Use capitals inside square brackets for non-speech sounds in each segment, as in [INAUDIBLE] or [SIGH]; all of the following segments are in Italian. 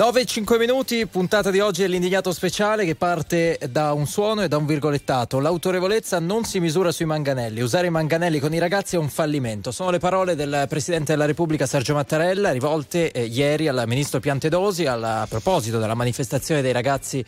9 e 5 minuti, puntata di oggi è l'indignato speciale che parte da un suono e da un virgolettato. L'autorevolezza non si misura sui manganelli. Usare i manganelli con i ragazzi è un fallimento. Sono le parole del Presidente della Repubblica Sergio Mattarella rivolte eh, ieri al Ministro Piantedosi a proposito della manifestazione dei ragazzi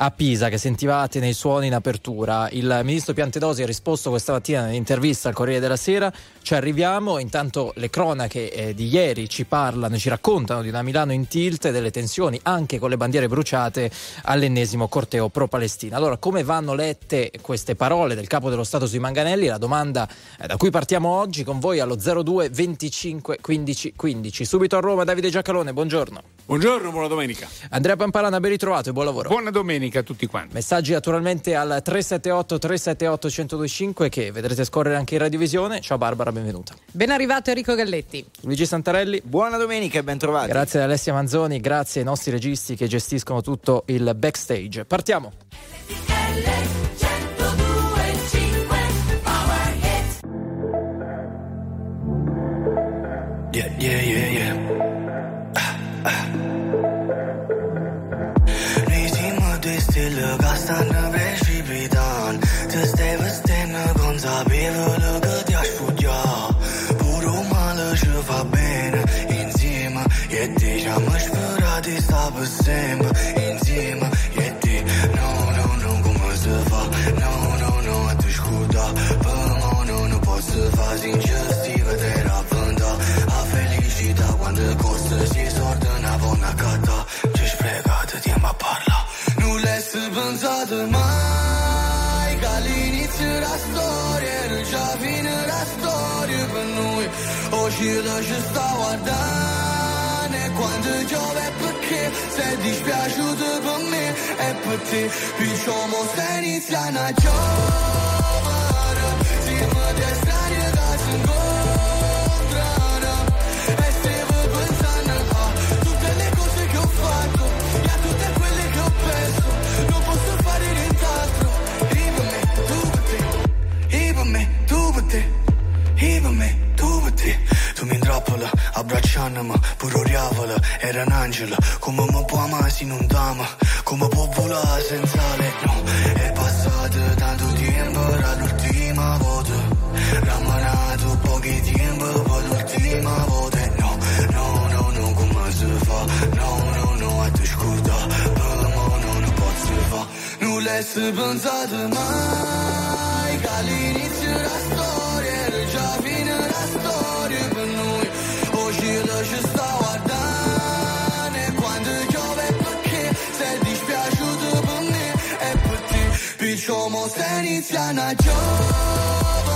a Pisa che sentivate nei suoni in apertura. Il Ministro Piantedosi ha risposto questa mattina nell'intervista al Corriere della Sera. Ci arriviamo, intanto le cronache eh, di ieri ci parlano, ci raccontano di una Milano in tilt e delle tensioni anche con le bandiere bruciate all'ennesimo corteo pro-Palestina. Allora, come vanno lette queste parole del capo dello Stato sui manganelli? La domanda eh, da cui partiamo oggi con voi allo 02 25 15 15. Subito a Roma, Davide Giacalone, buongiorno. Buongiorno, buona domenica. Andrea Pampalana, ben ritrovato e buon lavoro. Buona domenica a tutti quanti. Messaggi naturalmente al 378 378 1025 che vedrete scorrere anche in radiovisione. Ciao Barbara, benvenuta. Ben arrivato Enrico Galletti. Luigi Santarelli. Buona domenica e ben trovati. Grazie ad Alessia Manzoni, grazie grazie ai nostri registi che gestiscono tutto il backstage. Partiamo! Yeah, yeah, yeah, yeah. Mai che all'inizio la storia era già fine la storia per noi. Oggi ci sta guardando e quando piove perché? Sei dispiaciuto per me e per te. Diciamo se inizia una giovane me, tu per te per me, tu per te. Tu mi intrappola, abbracciandomi, pure oriavola, era un angelo, come mi può amare se non t'ama, come può volare senza le no, è passato tanto tempo, l'ultima volta, rammanato pochi tempo, poi l'ultima volta, no, no, no, no, come si fa, no, no, no, a te scorda, però no, non posso fa, non l'hai pensato mai, che Somos Ceniciana, yo.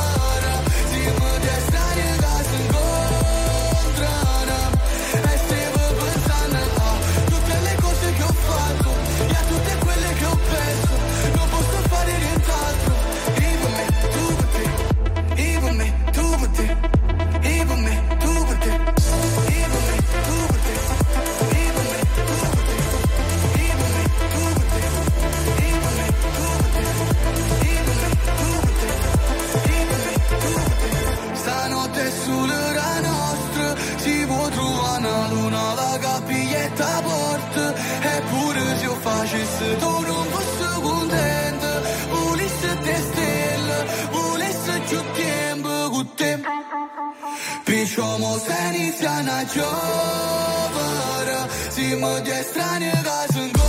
Чувара, зимой где стране газунга.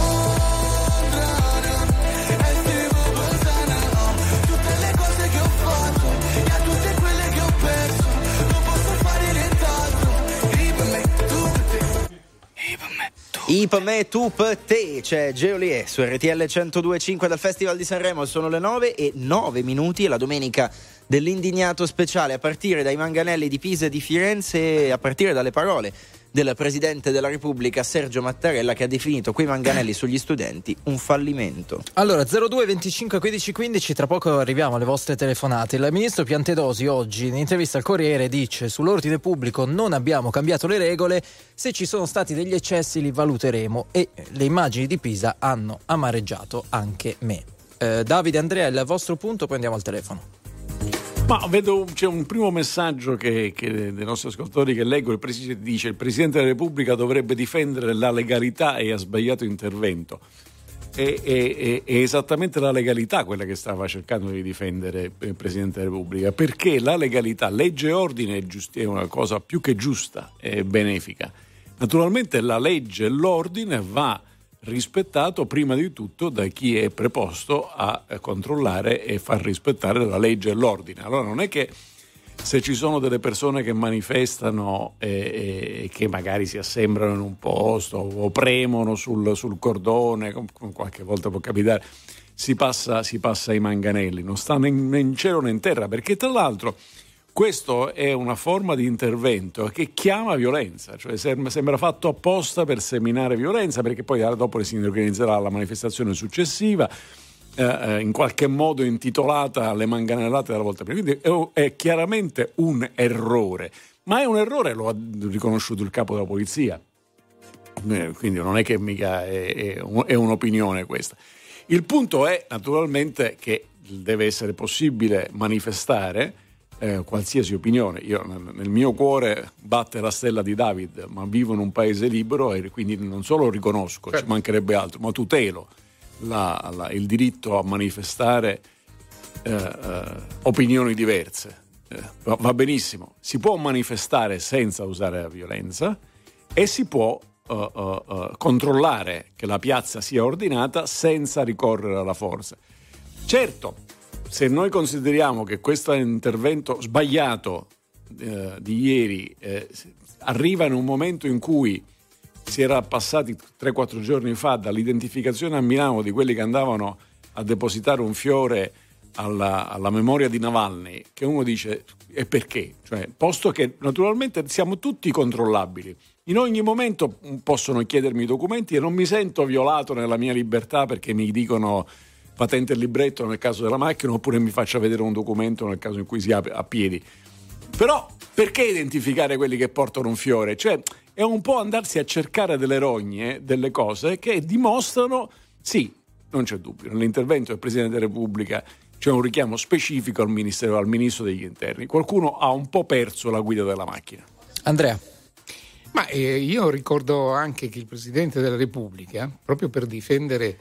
Per me, tu I per me, tu per te, c'è Geolie su RTL 1025 dal Festival di Sanremo, sono le 9 e 9 minuti, è la domenica dell'indignato speciale. A partire dai manganelli di Pisa e di Firenze e a partire dalle parole del Presidente della Repubblica Sergio Mattarella che ha definito quei manganelli sugli studenti un fallimento. Allora 02 25 15 15 tra poco arriviamo alle vostre telefonate. Il ministro Piantedosi oggi in intervista al Corriere dice sull'ordine pubblico non abbiamo cambiato le regole, se ci sono stati degli eccessi li valuteremo e le immagini di Pisa hanno amareggiato anche me. Eh, Davide Andrea, il vostro punto, poi andiamo al telefono. Ma vedo c'è un primo messaggio che, che dei nostri ascoltatori che leggo, il Presidente dice il Presidente della Repubblica dovrebbe difendere la legalità e ha sbagliato intervento. È, è, è, esattamente la legalità quella che stava cercando di difendere il Presidente della Repubblica, perché la legalità, legge e ordine è, è una cosa più che giusta e benefica. Naturalmente la legge e l'ordine va rispettato prima di tutto da chi è preposto a controllare e far rispettare la legge e l'ordine. Allora non è che se ci sono delle persone che manifestano e, e che magari si assembrano in un posto o premono sul, sul cordone, qualche volta può capitare, si passa, si passa ai manganelli, non sta né in cielo né in terra, perché tra l'altro questo è una forma di intervento che chiama violenza, cioè sembra fatto apposta per seminare violenza, perché poi dopo si organizzerà la manifestazione successiva, eh, eh, in qualche modo intitolata alle manganellate della volta prima. Quindi è, è, chiaramente un errore, ma è un errore, lo ha riconosciuto il capo della polizia. Eh, quindi non è che mica è, è un'opinione questa. Il punto è naturalmente che deve essere possibile manifestare eh, qualsiasi opinione. Io nel mio cuore batte la stella di David, ma vivo in un paese libero e quindi non solo riconosco, certo. ci mancherebbe altro, ma tutelo la, la, il diritto a manifestare eh, eh, opinioni diverse. Eh, va, va, benissimo, si può manifestare senza usare la violenza e si può uh, uh, controllare che la piazza sia ordinata senza ricorrere alla forza. Certo, se noi consideriamo che questo intervento sbagliato eh, di ieri eh, arriva in un momento in cui si era passati 3-4 giorni fa dall'identificazione a Milano di quelli che andavano a depositare un fiore alla, alla memoria di Navalny, che uno dice e perché? Cioè, posto che naturalmente siamo tutti controllabili, in ogni momento possono chiedermi i documenti e non mi sento violato nella mia libertà perché mi dicono patente il libretto nel caso della macchina oppure mi faccia vedere un documento nel caso in cui sia a piedi. Però perché identificare quelli che portano un fiore? Cioè è un po' andarsi a cercare delle rogne, delle cose che dimostrano, sì, non c'è dubbio, nell'intervento del Presidente della Repubblica c'è un richiamo specifico al, ministero, al Ministro degli Interni. Qualcuno ha un po' perso la guida della macchina. Andrea. Ma eh, io ricordo anche che il Presidente della Repubblica, proprio per difendere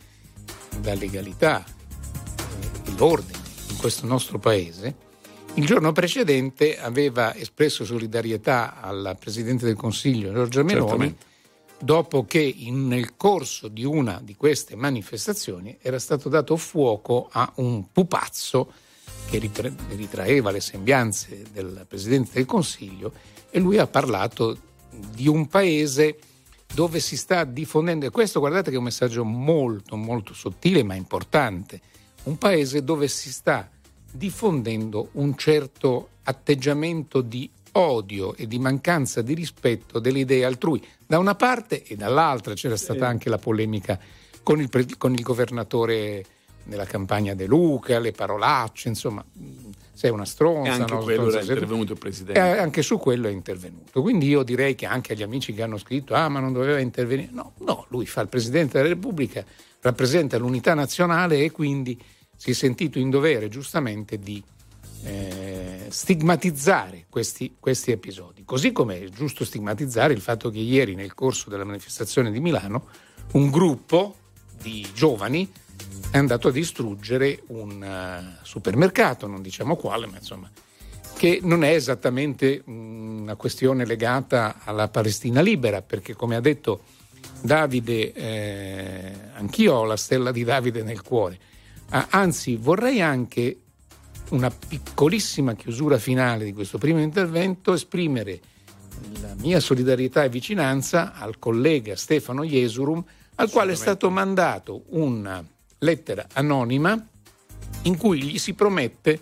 la legalità eh, l'ordine in questo nostro paese, il giorno precedente aveva espresso solidarietà al Presidente del Consiglio Giorgia Meloni Certamente. dopo che in, nel corso di una di queste manifestazioni era stato dato fuoco a un pupazzo che ritraeva le sembianze del Presidente del Consiglio e lui ha parlato di un paese dove si sta diffondendo, e questo guardate che è un messaggio molto molto sottile ma importante, un paese dove si sta diffondendo un certo atteggiamento di odio e di mancanza di rispetto delle idee altrui, da una parte e dall'altra c'era stata anche la polemica con il, con il governatore nella campagna De Luca, le parolacce, insomma, sei una stronza. E anche no, quello stronza, è intervenuto il Presidente. Eh, anche su quello è intervenuto. Quindi io direi che anche agli amici che hanno scritto, ah ma non doveva intervenire, no, no, lui fa il Presidente della Repubblica, rappresenta l'unità nazionale e quindi si è sentito in dovere giustamente di eh, stigmatizzare questi, questi, episodi. Così come è giusto stigmatizzare il fatto che ieri nel corso della manifestazione di Milano un gruppo di giovani è andato a distruggere un uh, supermercato, non diciamo quale, ma insomma, che non è esattamente una questione legata alla Palestina libera, perché come ha detto Davide, eh, anch'io ho la stella di Davide nel cuore. Ah, anzi, vorrei anche una piccolissima chiusura finale di questo primo intervento esprimere la mia solidarietà e vicinanza al collega Stefano Jesurum, al quale è stato mandato una lettera anonima in cui gli si promette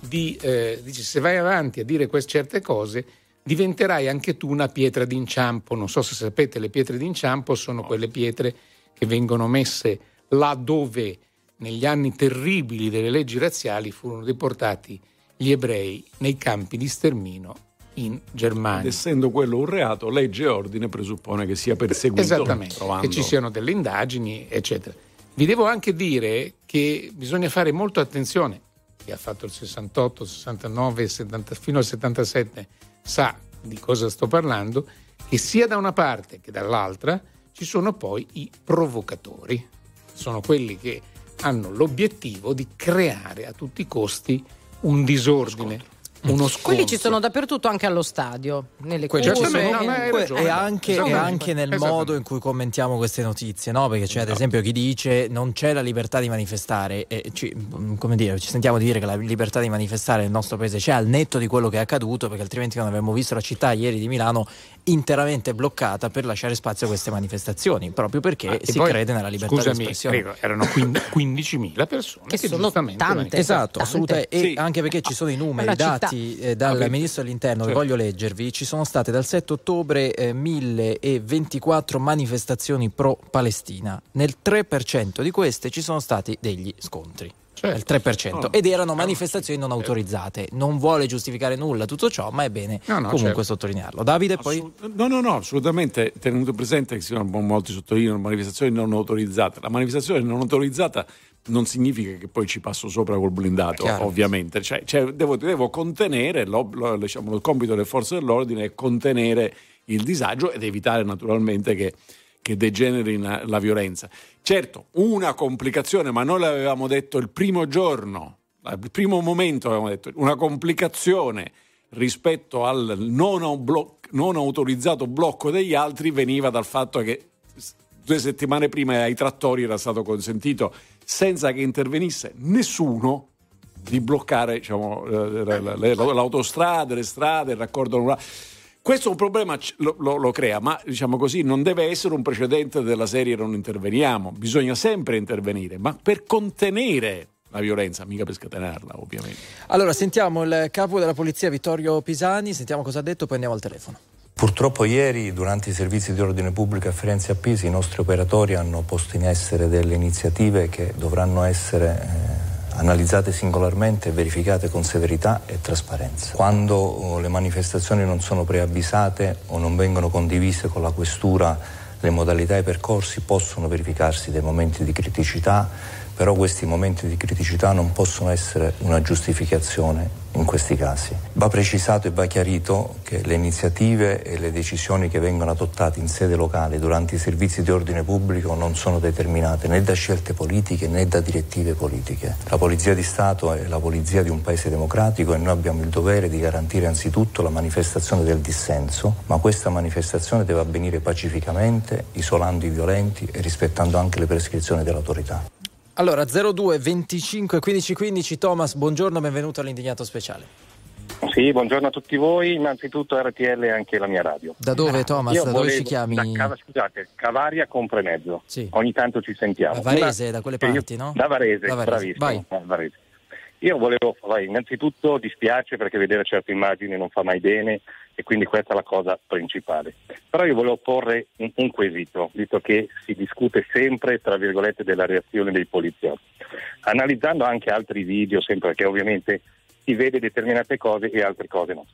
di, eh, dice, se vai avanti a dire queste certe cose, diventerai anche tu una pietra d'inciampo. Non so se sapete, le pietre d'inciampo sono quelle pietre che vengono messe là dove negli anni terribili delle leggi razziali furono deportati gli ebrei nei campi di stermino in Germania. Ed essendo quello un reato, legge e ordine presuppone che sia perseguito. Esattamente, trovando... che ci siano delle indagini, eccetera. Vi devo anche dire che bisogna fare molto attenzione, chi ha fatto il 68, 69, 70, fino al 77 sa di cosa sto parlando, che sia da una parte che dall'altra ci sono poi i provocatori. Sono quelli che hanno l'obiettivo di creare a tutti i costi un disordine uno scontro. Quelli ci sono dappertutto, anche allo stadio, nelle sono- ma hai ragione. e anche, e anche nel Esattamente. modo in cui commentiamo queste notizie, no? Perché c'è ad esempio chi dice non c'è la libertà di manifestare e ci, come dire, ci sentiamo di dire che la libertà di manifestare nel nostro paese c'è al netto di quello che è accaduto, perché altrimenti non avremmo visto la città ieri di Milano interamente bloccata per lasciare spazio a queste manifestazioni, proprio perché Ah, e si poi, crede nella libertà di scusami, espressione. credo, erano quin- 15.000 persone Che sono giustamente tante. Esatto, Tante. assolutamente. E Sì. anche perché ci sono i numeri Una città. Dati eh, dal Ah, ministro dell'interno, certo. che voglio leggervi. Ci sono state dal 7 ottobre eh, 1024 manifestazioni pro-Palestina. Nel 3% di queste ci sono stati degli scontri. Certo. Il 3%. Oh. Ed erano manifestazioni non autorizzate. Non vuole giustificare nulla tutto ciò, ma è bene No, no, comunque certo. sottolinearlo. Davide, poi. Assolut- no, no, no, assolutamente tenuto presente che si sono molti sottolineano manifestazioni non autorizzate. La manifestazione non autorizzata non significa che poi ci passo sopra col blindato, Chiaro. ovviamente. Cioè, cioè, devo, devo contenere, l'ob- lo- diciamo, il compito delle forze dell'ordine è contenere il disagio ed evitare naturalmente che, che degeneri in- la violenza. Certo, una complicazione, ma noi l'avevamo detto il primo giorno, al primo momento avevamo detto, una complicazione rispetto al non, au- blo- non autorizzato blocco degli altri veniva dal fatto che due settimane prima ai trattori era stato consentito senza che intervenisse nessuno di bloccare diciamo, eh, l'autostrada, le strade, il raccordo. Questo un problema lo, lo- lo crea, ma diciamo così non deve essere un precedente della serie non interveniamo, bisogna sempre intervenire, ma per contenere la violenza, mica per scatenarla ovviamente. Allora, sentiamo il capo della polizia Vittorio Pisani, sentiamo cosa ha detto, poi andiamo al telefono. Purtroppo ieri durante i servizi di ordine pubblico a Firenze e a Pisa i nostri operatori hanno posto in essere delle iniziative che dovranno essere eh, analizzate singolarmente e verificate con severità e trasparenza. Quando oh, le manifestazioni non sono preavvisate o non vengono condivise con la questura le modalità e i percorsi possono verificarsi dei momenti di criticità, però questi momenti di criticità non possono essere una giustificazione in questi casi. Va precisato e va chiarito che le iniziative e le decisioni che vengono adottate in sede locale durante i servizi di ordine pubblico non sono determinate né da scelte politiche né da direttive politiche. La Polizia di Stato è la polizia di un paese democratico e noi abbiamo il dovere di garantire anzitutto la manifestazione del dissenso, ma questa manifestazione deve avvenire pacificamente, isolando i violenti e rispettando anche le prescrizioni dell'autorità. Allora, 02 25 15 15, Thomas, buongiorno, benvenuto all'indignato speciale. Sì, buongiorno a tutti voi, innanzitutto RTL e anche la mia radio. Da dove, Thomas? Io Da dove ci chiami? da Cava- scusate, Cavaria Compremezzo. Sì. Ogni tanto ci sentiamo. Da Varese, Una- da quelle io- parti, no? Da Varese, Da Varese, bravissimo. vai. Varese. Io volevo, vai, innanzitutto dispiace perché vedere certe immagini non fa mai bene e quindi questa è la cosa principale. Però io volevo porre un, un quesito, visto che si discute sempre, tra virgolette, della reazione dei poliziotti. Analizzando anche altri video, sempre che ovviamente si vede determinate cose e altre cose no.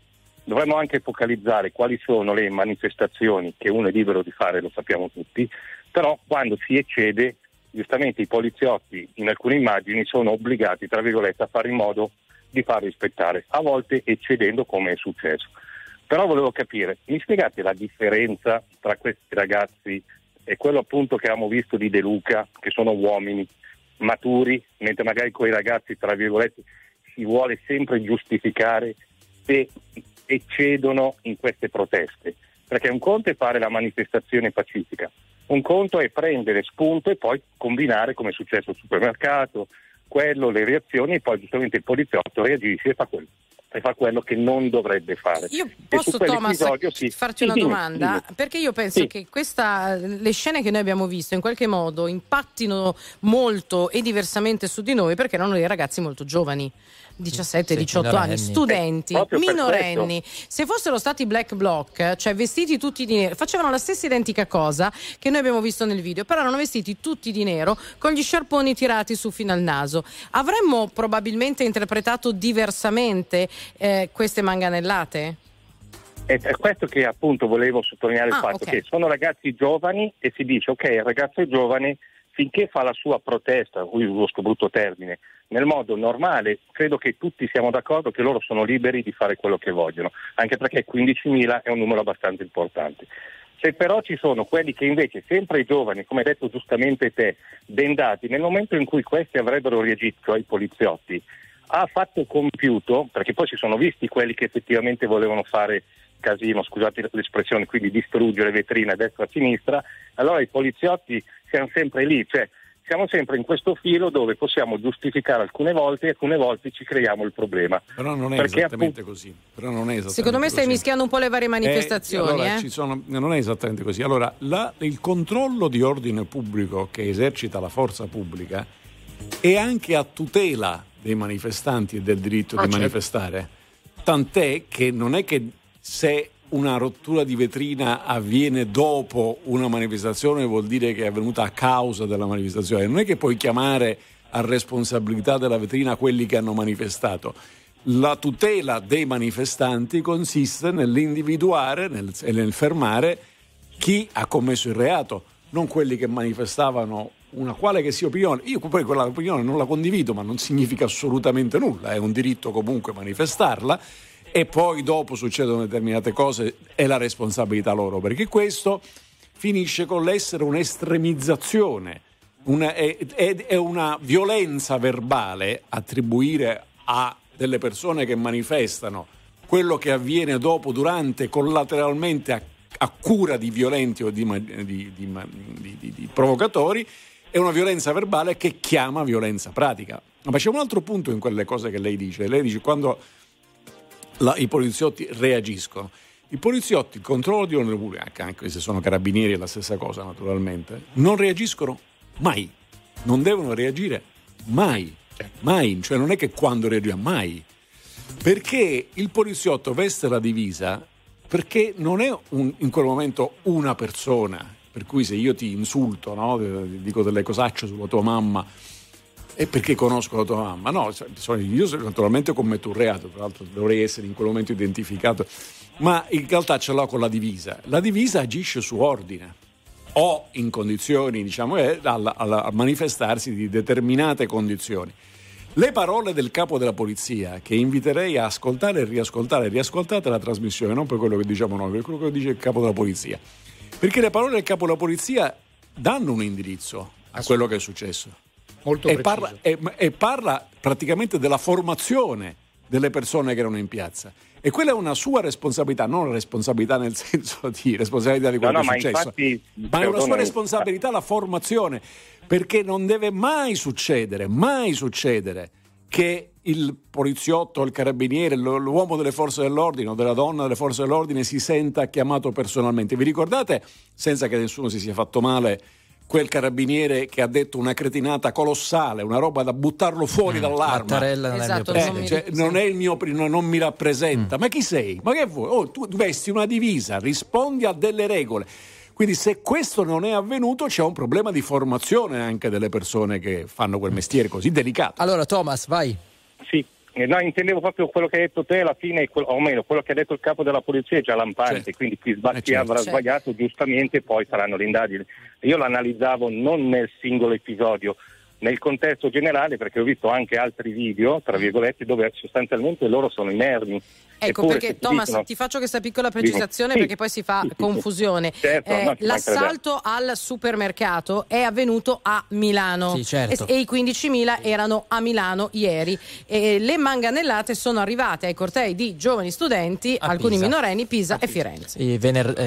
Dovremmo anche focalizzare quali sono le manifestazioni che uno è libero di fare, lo sappiamo tutti, però quando si eccede, giustamente i poliziotti in alcune immagini sono obbligati, tra virgolette, a fare in modo di far rispettare, a volte eccedendo come è successo. Però volevo capire, mi spiegate la differenza tra questi ragazzi e quello appunto che abbiamo visto di De Luca, che sono uomini maturi, mentre magari con i ragazzi, tra virgolette, si vuole sempre giustificare se eccedono in queste proteste. Perché un conto è fare la manifestazione pacifica, un conto è prendere spunto e poi combinare come è successo al supermercato, quello, le reazioni e poi giustamente il poliziotto reagisce e fa quello, e fa quello che non dovrebbe fare. Io posso, Thomas, sì. farti Sì, una dimmi, domanda? dimmi. Perché io penso Sì. che questa, le scene che noi abbiamo visto in qualche modo impattino molto e diversamente su di noi perché erano dei ragazzi molto giovani. 17, Sì, 18 anni, studenti, Eh, minorenni. Se fossero stati black bloc, cioè vestiti tutti di nero, facevano la stessa identica cosa che noi abbiamo visto nel video, però erano vestiti tutti di nero con gli sciarponi tirati su fino al naso. Avremmo probabilmente interpretato diversamente eh, queste manganellate? È per questo che appunto volevo sottolineare il Ah, fatto ok. che sono ragazzi giovani e si dice ok, il ragazzo è giovane, finché fa la sua protesta, uso questo brutto termine, nel modo normale, credo che tutti siamo d'accordo che loro sono liberi di fare quello che vogliono, anche perché 15.000 è un numero abbastanza importante. Se però ci sono quelli che invece, sempre i giovani, come hai detto giustamente te, bendati, nel momento in cui questi avrebbero reagito, cioè i poliziotti, ha fatto compiuto, perché poi si sono visti quelli che effettivamente volevano fare casino, scusate l'espressione, quindi distruggere vetrine a destra e a sinistra, allora i poliziotti siamo sempre lì, cioè siamo sempre in questo filo dove possiamo giustificare alcune volte e alcune volte ci creiamo il problema. Però non è Perché esattamente appunto... così. Esattamente Secondo me stai così. mischiando un po' le varie manifestazioni. Eh, allora, eh? sono, non è esattamente così. Allora, la, il controllo di ordine pubblico che esercita la forza pubblica è anche a tutela dei manifestanti e del diritto ah, di certo. manifestare. Tant'è che non è che se una rottura di vetrina avviene dopo una manifestazione vuol dire che è avvenuta a causa della manifestazione. Non è che puoi chiamare a responsabilità della vetrina quelli che hanno manifestato. La tutela dei manifestanti consiste nell'individuare nel, e nel fermare chi ha commesso il reato, non quelli che manifestavano una quale che sia opinione. Io poi quella opinione non la condivido, ma non significa assolutamente nulla, è un diritto comunque manifestarla e poi dopo succedono determinate cose, è la responsabilità loro, perché questo finisce con l'essere un'estremizzazione, una, è, è, una violenza verbale attribuire a delle persone che manifestano quello che avviene dopo, durante, collateralmente a, a cura di violenti o di, di, di, di, provocatori, è una violenza verbale che chiama violenza pratica. Ma c'è un altro punto in quelle cose che lei dice. Lei dice quando la, i poliziotti reagiscono. I poliziotti, il controllo di ordine pubblico, anche se sono carabinieri è la stessa cosa naturalmente, non reagiscono mai, non devono reagire mai, mai, cioè non è che quando reagiscono, mai, perché il poliziotto veste la divisa perché non è un, in quel momento una persona, per cui se io ti insulto, no, dico delle cosacce sulla tua mamma, e perché conosco la tua mamma. No, cioè, io naturalmente commetto un reato, tra l'altro dovrei essere in quel momento identificato, ma in realtà ce l'ho con la divisa. La divisa agisce su ordine o in condizioni, diciamo, eh, a manifestarsi di determinate condizioni. Le parole del capo della polizia, che inviterei a ascoltare e riascoltare, riascoltate la trasmissione, non per quello che diciamo noi, per quello che dice il capo della polizia. Perché le parole del capo della polizia danno un indirizzo a quello che è successo e parla, e, e parla praticamente della formazione delle persone che erano in piazza. E quella è una sua responsabilità, non responsabilità nel [LAUGHS] senso di responsabilità di quello no, no, che è successo, ma, infatti, ma è una sua responsabilità la formazione, perché non deve mai succedere, mai succedere che il poliziotto, il carabiniere, l'uomo delle forze dell'ordine o della donna delle forze dell'ordine si senta chiamato personalmente. Vi ricordate, senza che nessuno si sia fatto male, quel carabiniere che ha detto una cretinata colossale, una roba da buttarlo fuori mm, dall'arma. Mattarella non esatto, è il mio eh, cioè, non è il mio non, non mi rappresenta. Mm. Ma chi sei? Ma che vuoi? Oh, tu vesti una divisa, rispondi a delle regole. Quindi se questo non è avvenuto c'è un problema di formazione anche delle persone che fanno quel mestiere così delicato. Allora Thomas, vai. Sì, eh, no, intendevo proprio quello che hai detto te alla fine, o meno, quello che ha detto il capo della polizia è già lampante, certo. quindi chi, sbagli, eh, certo. avrà certo. sbagliato giustamente poi faranno le indagini. Io l'analizzavo non nel singolo episodio, nel contesto generale perché ho visto anche altri video, tra virgolette, dove sostanzialmente loro sono inermi. Ecco Eppure, perché Thomas dicono... ti faccio questa piccola precisazione sì, perché poi si fa sì, confusione. Certo, eh, no, l'assalto al supermercato è avvenuto a Milano certo. e, e, i 15.000 erano a Milano ieri. E le manganellate sono arrivate ai cortei di giovani studenti, a alcuni Pisa. minorenni, Pisa e Firenze. Vener- eh,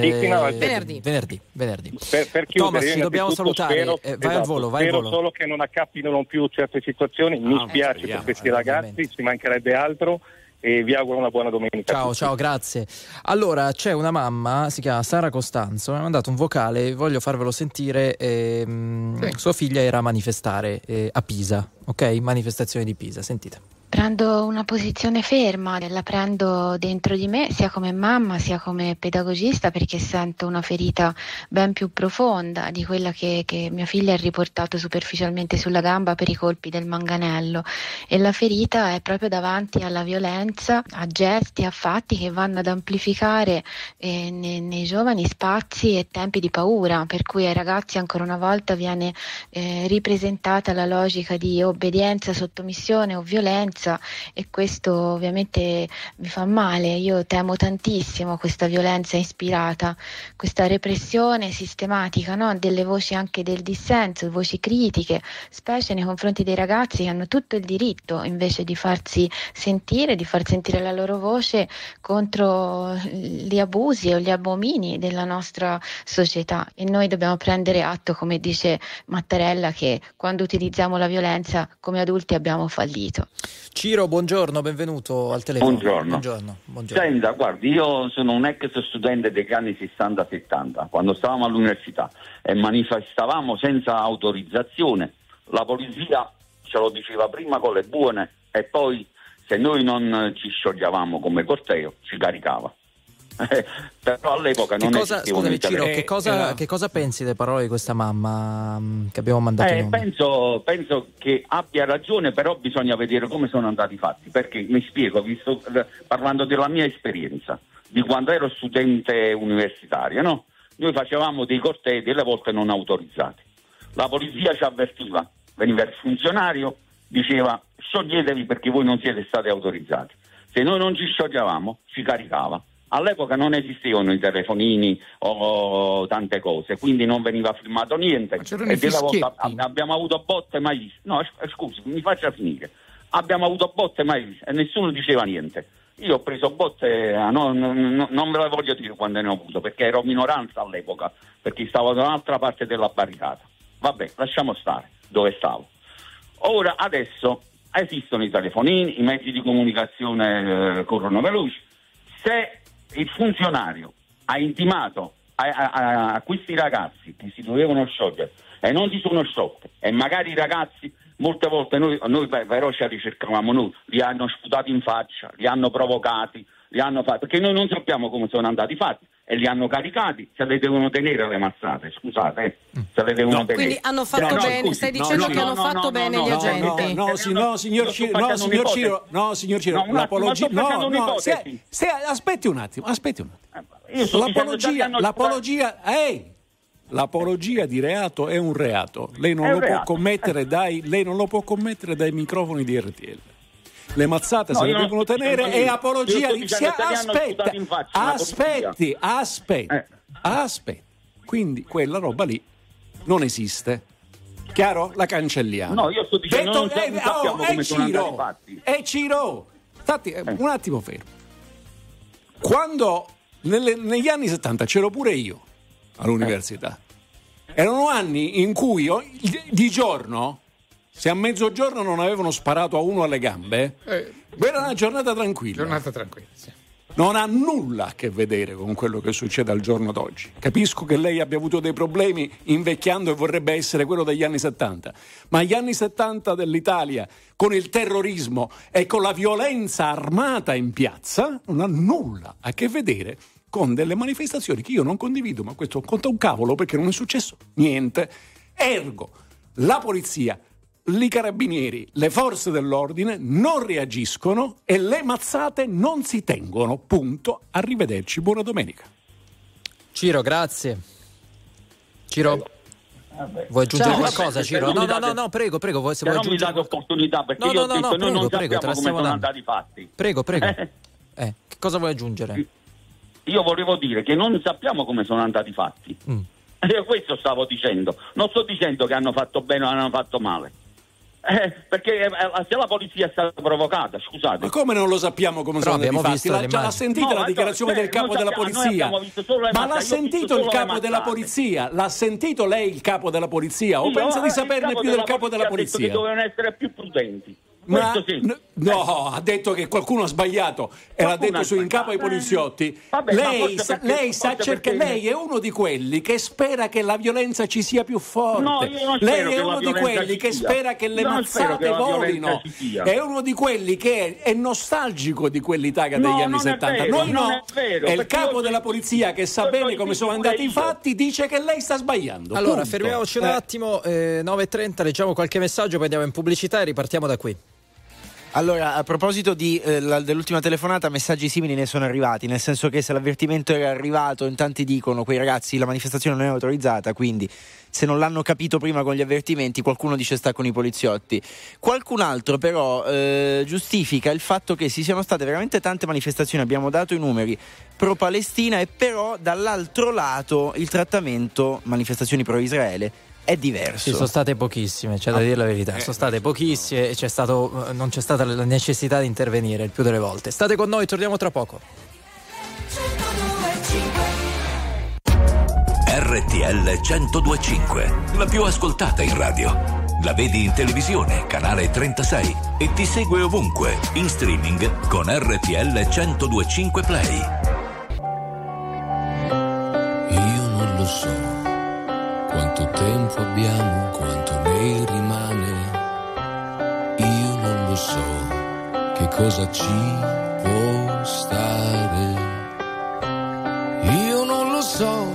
venerdì. Venerdì. venerdì. Per, per chiudere, Thomas, ci dobbiamo salutare. Spero, eh, vai esatto, al volo, vai spero al volo. solo che non accappino più certe situazioni. Mi ah, spiace per questi ragazzi, ci mancherebbe altro e vi auguro una buona domenica. Ciao, ciao, grazie. Allora, c'è una mamma, si chiama Sara Costanzo, mi ha mandato un vocale, voglio farvelo sentire. Ehm, sì. Sua figlia era a manifestare eh, a Pisa, ok? Manifestazione di Pisa, sentite. Prendo una posizione ferma, la prendo dentro di me sia come mamma sia come pedagogista perché sento una ferita ben più profonda di quella che, che mia figlia ha riportato superficialmente sulla gamba per i colpi del manganello. E la ferita è proprio davanti alla violenza, a gesti, a fatti che vanno ad amplificare eh, nei, nei, giovani spazi e tempi di paura, per cui ai ragazzi ancora una volta viene eh, ripresentata la logica di obbedienza, sottomissione o violenza violenza e questo ovviamente mi fa male. Io temo tantissimo questa violenza ispirata, questa repressione sistematica no? delle voci anche del dissenso, voci critiche, specie nei confronti dei ragazzi che hanno tutto il diritto invece di farsi sentire, di far sentire la loro voce contro gli abusi o gli abomini della nostra società. E noi dobbiamo prendere atto, come dice Mattarella, che quando utilizziamo la violenza come adulti abbiamo fallito. Ciro, buongiorno, benvenuto al telefono. Buongiorno. buongiorno. buongiorno. Senta, guardi, io sono un ex studente degli anni 60-70, quando stavamo all'università e manifestavamo senza autorizzazione. La polizia ce lo diceva prima con le buone e poi se noi non ci sciogliavamo come corteo ci caricava. [LAUGHS] però all'epoca non cosa, scusami, Ciro, che cosa, eh, che cosa, pensi delle parole di questa mamma mm, che abbiamo mandato eh, penso, penso, che abbia ragione però bisogna vedere come sono andati i fatti perché mi spiego, visto, parlando della mia esperienza di quando ero studente universitario no? noi facevamo dei cortei delle volte non autorizzati. La polizia ci avvertiva veniva il funzionario diceva scioglietevi perché voi non siete stati autorizzati. Se noi non ci sciogliavamo ci caricava All'epoca non esistevano i telefonini o tante cose, quindi non veniva filmato niente. E della volta abbiamo avuto botte mai viste. No, scusi, mi faccia finire. Abbiamo avuto botte mai viste e nessuno diceva niente. Io ho preso botte, eh, no, no, no, non ve la voglio dire quando ne ho avuto, perché ero minoranza all'epoca, perché stavo da un'altra parte della barricata. Vabbè, lasciamo stare dove stavo. Ora, adesso esistono i telefonini, i mezzi di comunicazione eh, corrono veloci. Se il funzionario ha intimato a, a, a, questi ragazzi che si dovevano sciogliere e non si sono sciolti e magari i ragazzi molte volte noi, noi però ci ricercavamo noi, li hanno sputati in faccia, li hanno provocati, li hanno fatti, perché noi non sappiamo come sono andati fatti e li hanno caricati, se le devono tenere le mazzate, scusate, eh. se le devono no, tenere. Quindi hanno fatto no, bene, scusi, stai dicendo no, che hanno fatto bene gli agenti? No, no, signor Ciro, no, signor Ciro, no, signor Ciro, l'apologia, no, no, aspetti un attimo, aspetti un attimo. Eh, l'apologia, l'apologia, ehi, L'apologia di reato è un reato. Lei non, lo può, commettere dai, lei non lo può commettere dai microfoni di RTL le mazzate no, se le devono tenere e apologia di sia, aspetta, aspetti, aspetti, eh. aspetti. Quindi quella roba lì non esiste. Chiaro? La cancelliamo. No, io sto dicendo Detto, non, eh, sappiamo oh, come sono Ciro, andati. E Ciro, stati eh. un attimo fermo. Quando nelle, negli anni 70 c'ero pure io all'università. Erano anni in cui di giorno se a mezzogiorno non avevano sparato a uno alle gambe, eh, era una giornata tranquilla. Giornata tranquilla, sì. Non ha nulla a che vedere con quello che succede al giorno d'oggi. Capisco che lei abbia avuto dei problemi invecchiando e vorrebbe essere quello degli anni 70, ma gli anni 70 dell'Italia, con il terrorismo e con la violenza armata in piazza, non ha nulla a che vedere con delle manifestazioni che io non condivido, ma questo conta un cavolo perché non è successo niente. Ergo, la polizia i carabinieri, le forze dell'ordine non reagiscono e le mazzate non si tengono. Punto. Arrivederci, buona domenica. Ciro, grazie. Ciro. Vabbè. Vuoi aggiungere Ciao, qualcosa, Ciro? No, no, no, no, prego, prego. Vuoi, se vuoi aggiungere... non mi date opportunità perché no, io no, ho detto, no, noi non prego, sappiamo come sono andati i fatti. Prego, prego. eh, che cosa vuoi aggiungere? Io volevo dire che non sappiamo come sono andati i fatti. Mm. [LAUGHS] Io questo stavo dicendo. Non sto dicendo che hanno fatto bene o hanno fatto male. Eh, perché eh, eh, se la polizia è stata provocata, scusate. Ma come non lo sappiamo come Però sono abbiamo visto la, già l'ha sentita no, la dichiarazione no, del capo della polizia? Ma l'ha sentito il capo della polizia? L'ha sentito lei il capo della polizia? O sì, pensa di saperne più del capo della polizia? Che dovevano essere più prudenti. Ma sì. n- no, ha detto che qualcuno ha sbagliato e l'ha detto su in capo ai poliziotti. Vabbè, ma lei sa, perché- lei sa perché- lei è uno di quelli che spera che la violenza ci sia più forte. No, io non lei spero è uno di quelli che spera che le non mazzate volino. È uno di quelli che è nostalgico di quell'Italia No, degli anni non è 70. vero, Noi non no. è vero, e il capo della polizia che sa bene come sono andati i fatti dice che lei sta sbagliando. Allora, punto. fermiamoci un Eh. attimo, eh, 9.30, leggiamo qualche messaggio, poi andiamo in pubblicità e ripartiamo da qui. Allora, a proposito di, eh, la- dell'ultima telefonata, messaggi simili ne sono arrivati, nel senso che se l'avvertimento era arrivato, in tanti dicono, quei ragazzi, la manifestazione non è autorizzata, quindi se non l'hanno capito prima con gli avvertimenti, qualcuno dice sta con i poliziotti. Qualcun altro però eh, giustifica il fatto che ci siano state veramente tante manifestazioni, abbiamo dato i numeri pro-Palestina e però dall'altro lato il trattamento, manifestazioni pro-Israele, è diverso. Sì, sono state pochissime, c'è da dire la verità. Sono state pochissime e c'è stato, eh, non c'è stata la necessità di intervenire il più delle volte. State con noi, torniamo tra poco. RTL 1025, la più ascoltata in radio. La vedi in televisione, canale 36 e ti segue ovunque, in streaming con RTL 1025 Play. Io non lo so quanto tempo abbiamo, quanto ne rimane. Io non lo so che cosa ci può stare. Io non lo so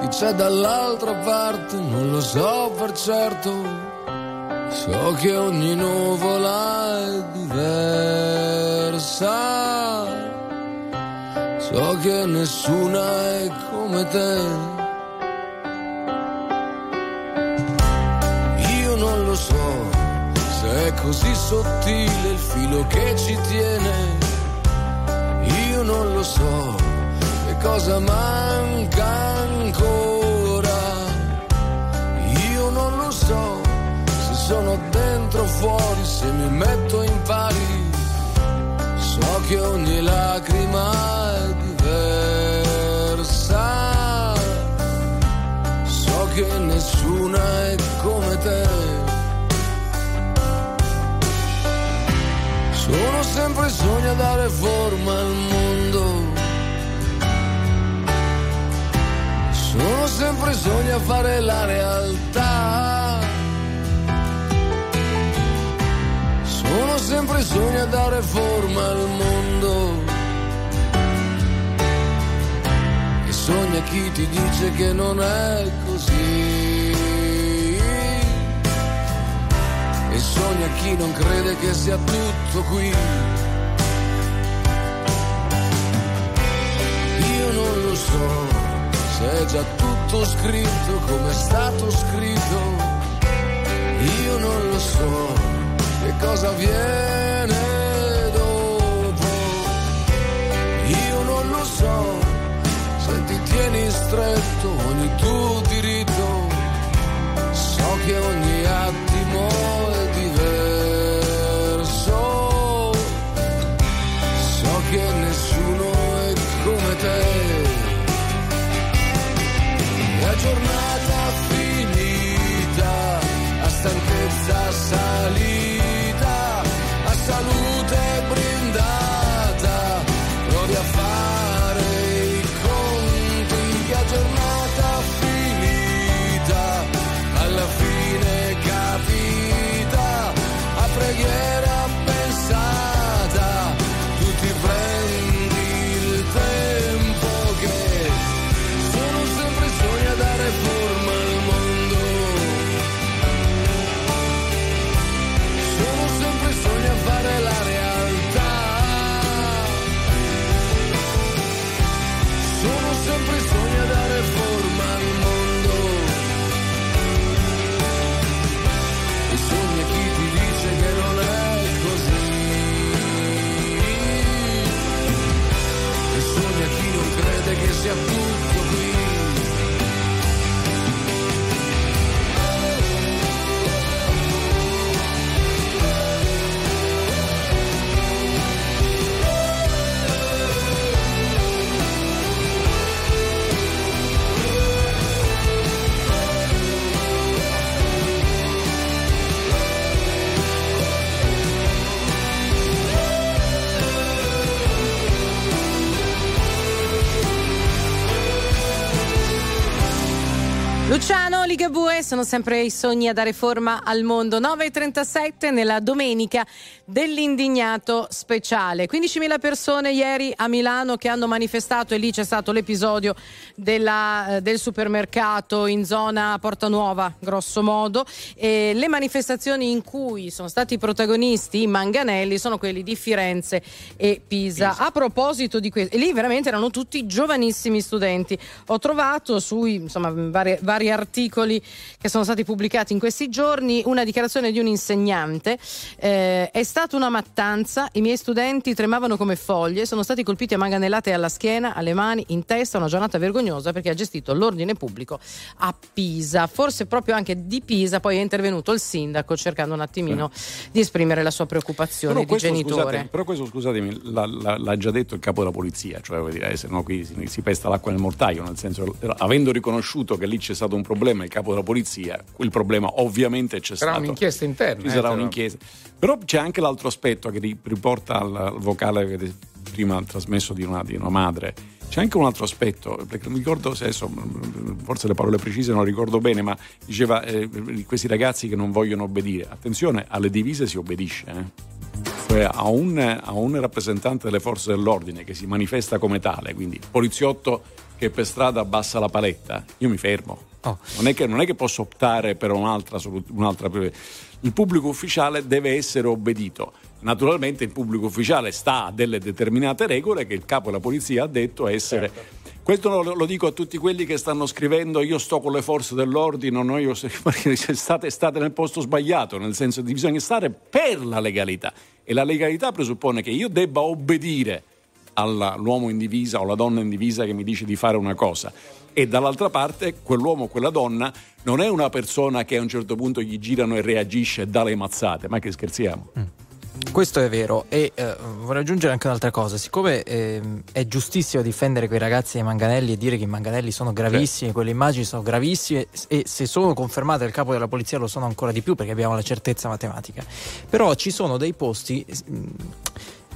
chi c'è dall'altra parte, non lo so per certo. So che ogni nuvola è diversa. So che nessuna è come te. Così sottile il filo che ci tiene. Io non lo so che cosa manca ancora. Io non lo so se sono dentro o fuori, se mi metto in pari. So che ogni lacrima è diversa. So che nessuna è come te. Sono sempre sogni a dare forma al mondo. Sono sempre sogni a fare la realtà. Sono sempre sogni a dare forma al mondo. E sogna chi ti dice che non è così. Sogna chi non crede che sia tutto qui. Io non lo so se è già tutto scritto come è stato scritto. Io non lo so che cosa viene dopo. Io non lo so se ti tieni stretto ogni tuo diritto. So che ogni attimo a salir. Crede sono sempre i sogni a dare forma al mondo. 9.37 nella domenica dell'indignato speciale. 15.000 persone ieri a Milano che hanno manifestato e lì c'è stato l'episodio della, eh, del supermercato in zona Porta Nuova, grosso modo. E le manifestazioni in cui sono stati protagonisti i manganelli sono quelli di Firenze e Pisa. Pisa. A proposito di questo, lì veramente erano tutti giovanissimi studenti. Ho trovato sui insomma, vari, vari articoli che sono stati pubblicati in questi giorni una dichiarazione di un insegnante. Eh, è stata una mattanza, i miei studenti tremavano come foglie, sono stati colpiti a manganellate alla schiena, alle mani, in testa, una giornata vergognosa perché ha gestito l'ordine pubblico a Pisa. Forse proprio anche di Pisa poi è intervenuto il sindaco cercando un attimino eh. di esprimere la sua preoccupazione però di questo, genitore. Scusate, però questo scusatemi, l'ha, l'ha, l'ha, già detto il capo della polizia, cioè vuol dire, eh, se no qui si, si, pesta l'acqua nel mortaio, nel senso avendo riconosciuto che lì c'è stato un problema il capo della polizia, il problema ovviamente c'è sarà stato. Sarà un'inchiesta interna. Ci sarà eh, un'inchiesta. Però c'è anche l'altro aspetto che riporta al, al vocale che avete prima trasmesso di una, di una madre. C'è anche un altro aspetto, perché non mi ricordo se adesso, forse le parole precise non ricordo bene, ma diceva eh, questi ragazzi che non vogliono obbedire. Attenzione, alle divise si obbedisce. Eh? Cioè a un, a un rappresentante delle forze dell'ordine che si manifesta come tale, quindi poliziotto che per strada abbassa la paletta, io mi fermo. Oh. Non, è che, non, è che, posso optare per un'altra, un'altra. Il pubblico ufficiale deve essere obbedito. Naturalmente il pubblico ufficiale sta a delle determinate regole che il capo della polizia ha detto essere. Certo. Questo lo, lo, dico a tutti quelli che stanno scrivendo io sto con le forze dell'ordine, no, io, [LAUGHS] state, state nel posto sbagliato, nel senso che bisogna stare per la legalità e la legalità presuppone che io debba obbedire all'uomo in divisa o alla donna in divisa che mi dice di fare una cosa e dall'altra parte quell'uomo o quella donna non è una persona che a un certo punto gli girano e reagisce e dà le mazzate, ma che scherziamo. Mm. Questo è vero e eh, vorrei aggiungere anche un'altra cosa, siccome eh, è giustissimo difendere quei ragazzi dei manganelli e dire che i manganelli sono gravissimi, sì. quelle immagini sono gravissime e se sono confermate dal capo della polizia lo sono ancora di più perché abbiamo la certezza matematica, però ci sono dei posti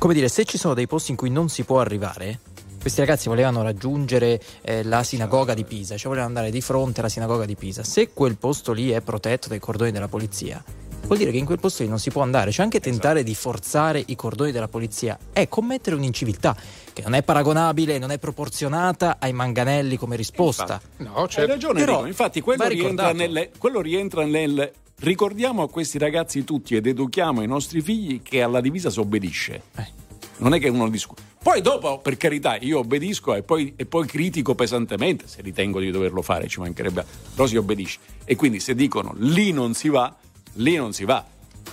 come dire, se ci sono dei posti in cui non si può arrivare, questi ragazzi volevano raggiungere eh, la sinagoga di Pisa, cioè volevano andare di fronte alla sinagoga di Pisa. Se quel posto lì è protetto dai cordoni della polizia, vuol dire che in quel posto lì non si può andare. Cioè anche tentare esatto. di forzare i cordoni della polizia è commettere un'inciviltà che non è paragonabile, non è proporzionata ai manganelli come risposta. Infatti, no, certo. Hai ragione, Però. Infatti quello rientra, nelle, quello rientra nel ricordiamo a questi ragazzi tutti ed educhiamo i nostri figli che alla divisa si obbedisce. Eh. Non è che uno discute. Poi dopo, per carità, io obbedisco e poi, e poi, critico pesantemente, se ritengo di doverlo fare, ci mancherebbe, però si obbedisce. E quindi se dicono lì non si va, lì non si va.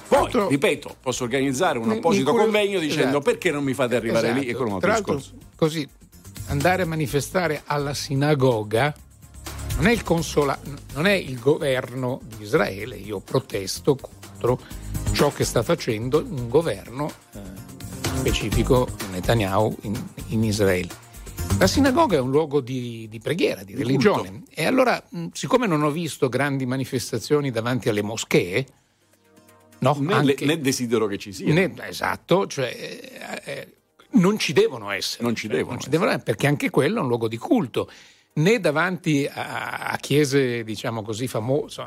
Poi, Altro, ripeto, posso organizzare un apposito quello, convegno dicendo esatto, perché non mi fate arrivare esatto, lì e con un altro discorso. Così, andare a manifestare alla sinagoga non è il consola, non è il governo di Israele, io protesto contro ciò che sta facendo un governo eh, specifico Netanyahu in, in, Israele. La sinagoga è un luogo di, di preghiera, di, religione. Culto. E allora, siccome non ho visto grandi manifestazioni davanti alle moschee, no, né, anche, né desidero che ci sia. Né, esatto, cioè, eh, eh, non ci devono essere. Non ci cioè, devono, non ci devono perché anche quello è un luogo di culto né davanti a, a chiese, diciamo così, famose,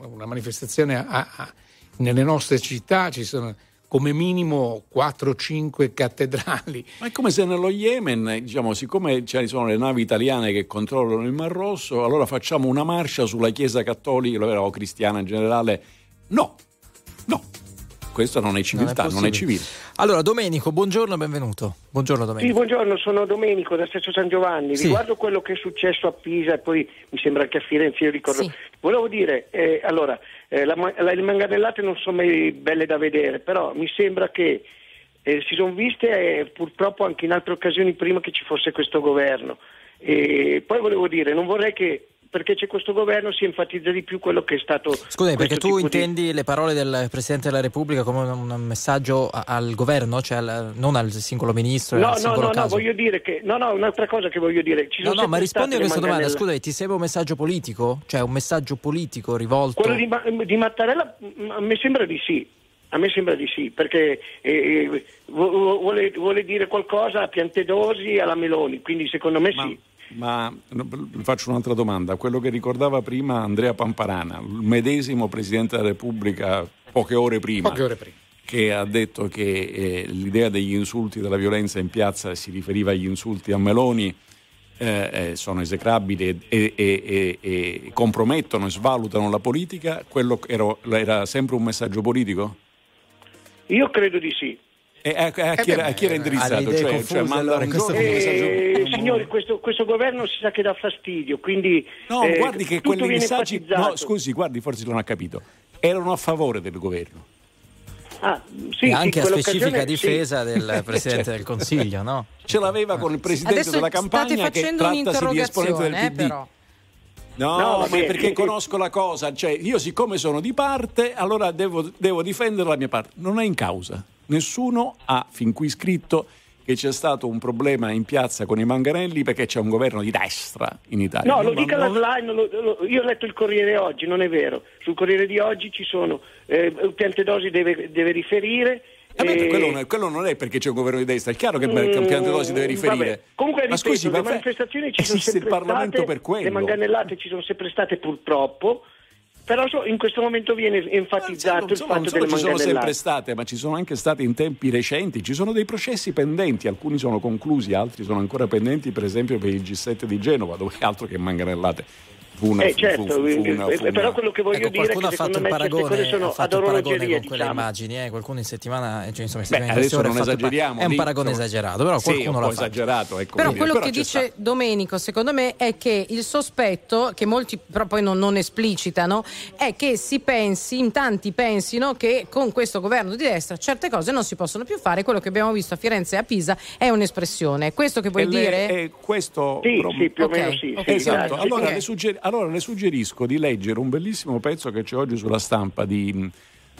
una manifestazione a, a, nelle nostre città ci sono come minimo 4-5 cattedrali. Ma è come se nello Yemen, diciamo, siccome ci sono le navi italiane che controllano il Mar Rosso, allora facciamo una marcia sulla Chiesa cattolica o cristiana in generale. No, no, questo non è civiltà, non è, non è, civile. Allora, Domenico, buongiorno, benvenuto. Buongiorno Domenico. Sì, buongiorno, sono Domenico da Stesso San Giovanni. Sì. Riguardo quello che è successo a Pisa e poi mi sembra anche a Firenze, io ricordo. Sì. Volevo dire, eh, allora, eh, la, la, le manganellate non sono mai belle da vedere, però mi sembra che eh, si sono viste eh, purtroppo anche in altre occasioni prima che ci fosse questo governo. E poi volevo dire, non vorrei che perché c'è questo governo si enfatizza di più quello che è stato. Scusami, perché tu intendi di... le parole del Presidente della Repubblica come un messaggio al governo, cioè al, non al singolo ministro? No, no, no, no, voglio dire che. No, no, un'altra cosa che voglio dire. Ci no, no, ma rispondi a questa domanda, scusa, ti serve un messaggio politico? Cioè un messaggio politico rivolto. Quello di, di Mattarella a me sembra di sì. A me sembra di sì, perché eh, eh vuole, vuole, dire qualcosa a Piantedosi e alla Meloni, quindi secondo me ma, sì. Ma faccio un'altra domanda. Quello che ricordava prima Andrea Pamparana, il medesimo Presidente della Repubblica poche ore prima, Poche ore prima. che ha detto che eh, l'idea degli insulti della violenza in piazza si riferiva agli insulti a Meloni, eh, eh, sono esecrabili e, e- e- e compromettono e svalutano la politica, quello era, era sempre un messaggio politico? Io credo di sì. E a, a chi, era, a chi era indirizzato? idee Cioè, confuse, cioè, allora, un questo giorno un Eh, messaggio... signori, questo, questo governo si sa che dà fastidio, quindi No, eh, guardi che quelli viene messaggi. No, scusi, guardi, forse non ha capito. Erano a favore del governo. Ah, sì, e sì, anche a specifica sì. difesa del [LAUGHS] Presidente del Consiglio, no? Ce l'aveva con il presidente Adesso della campagna che trattasi di esponente del eh, PD. però. No, No, ma perché conosco la cosa, cioè io siccome sono di parte, allora devo, devo difendere la mia parte. Non è in causa. Nessuno ha fin qui scritto che c'è stato un problema in piazza con i manganelli perché c'è un governo di destra in Italia. No, lo Ma dica la Slime, lo- lo- io ho letto il Corriere oggi, non è vero. Sul Corriere di oggi ci sono, eh, Piantedosi deve, deve riferire. Eh, quello, non è, quello non è perché c'è un governo di destra, è chiaro che Mm, Piantedosi deve riferire. vabbè. Comunque, ma ripeto, scusi, le ma manifestazioni ci sono sempre il Parlamento state, per quello. le manganellate ci sono sempre state purtroppo, però so- in questo momento viene enfatizzato il Insomma, non fatto solo delle ci sono sempre state, ma ci sono anche state in tempi recenti. Ci sono dei processi pendenti, alcuni sono conclusi, altri sono ancora pendenti, per esempio per il G7 di Genova, dove altro che manganellate. Una, Eh, certo, fu- fu una- eh, fu una- però quello che voglio Ecco, dire è qualcuno che ha fatto secondo il me certe paragone, cose sono ha ad fatto il paragone orologeria, con quelle diciamo. immagini, eh, qualcuno in settimana, cioè, insomma, in Beh, settimana in adesso non il par- esageriamo. È un lì, paragone insomma. esagerato, però Sì, qualcuno un l'ha fatto. esagerato. Ecco, Però quello però che dice sta. Domenico, secondo me, è che il sospetto, che molti però poi non, non esplicitano, è che si pensi, in tanti pensino che con questo governo di destra certe cose non si possono più fare. Quello che abbiamo visto a Firenze e a Pisa è un'espressione. Questo che vuoi E le- dire? e questo Sì, sì, più o meno sì. sì, Esatto, allora, le sugger- allora le suggerisco di leggere un bellissimo pezzo che c'è oggi sulla stampa di-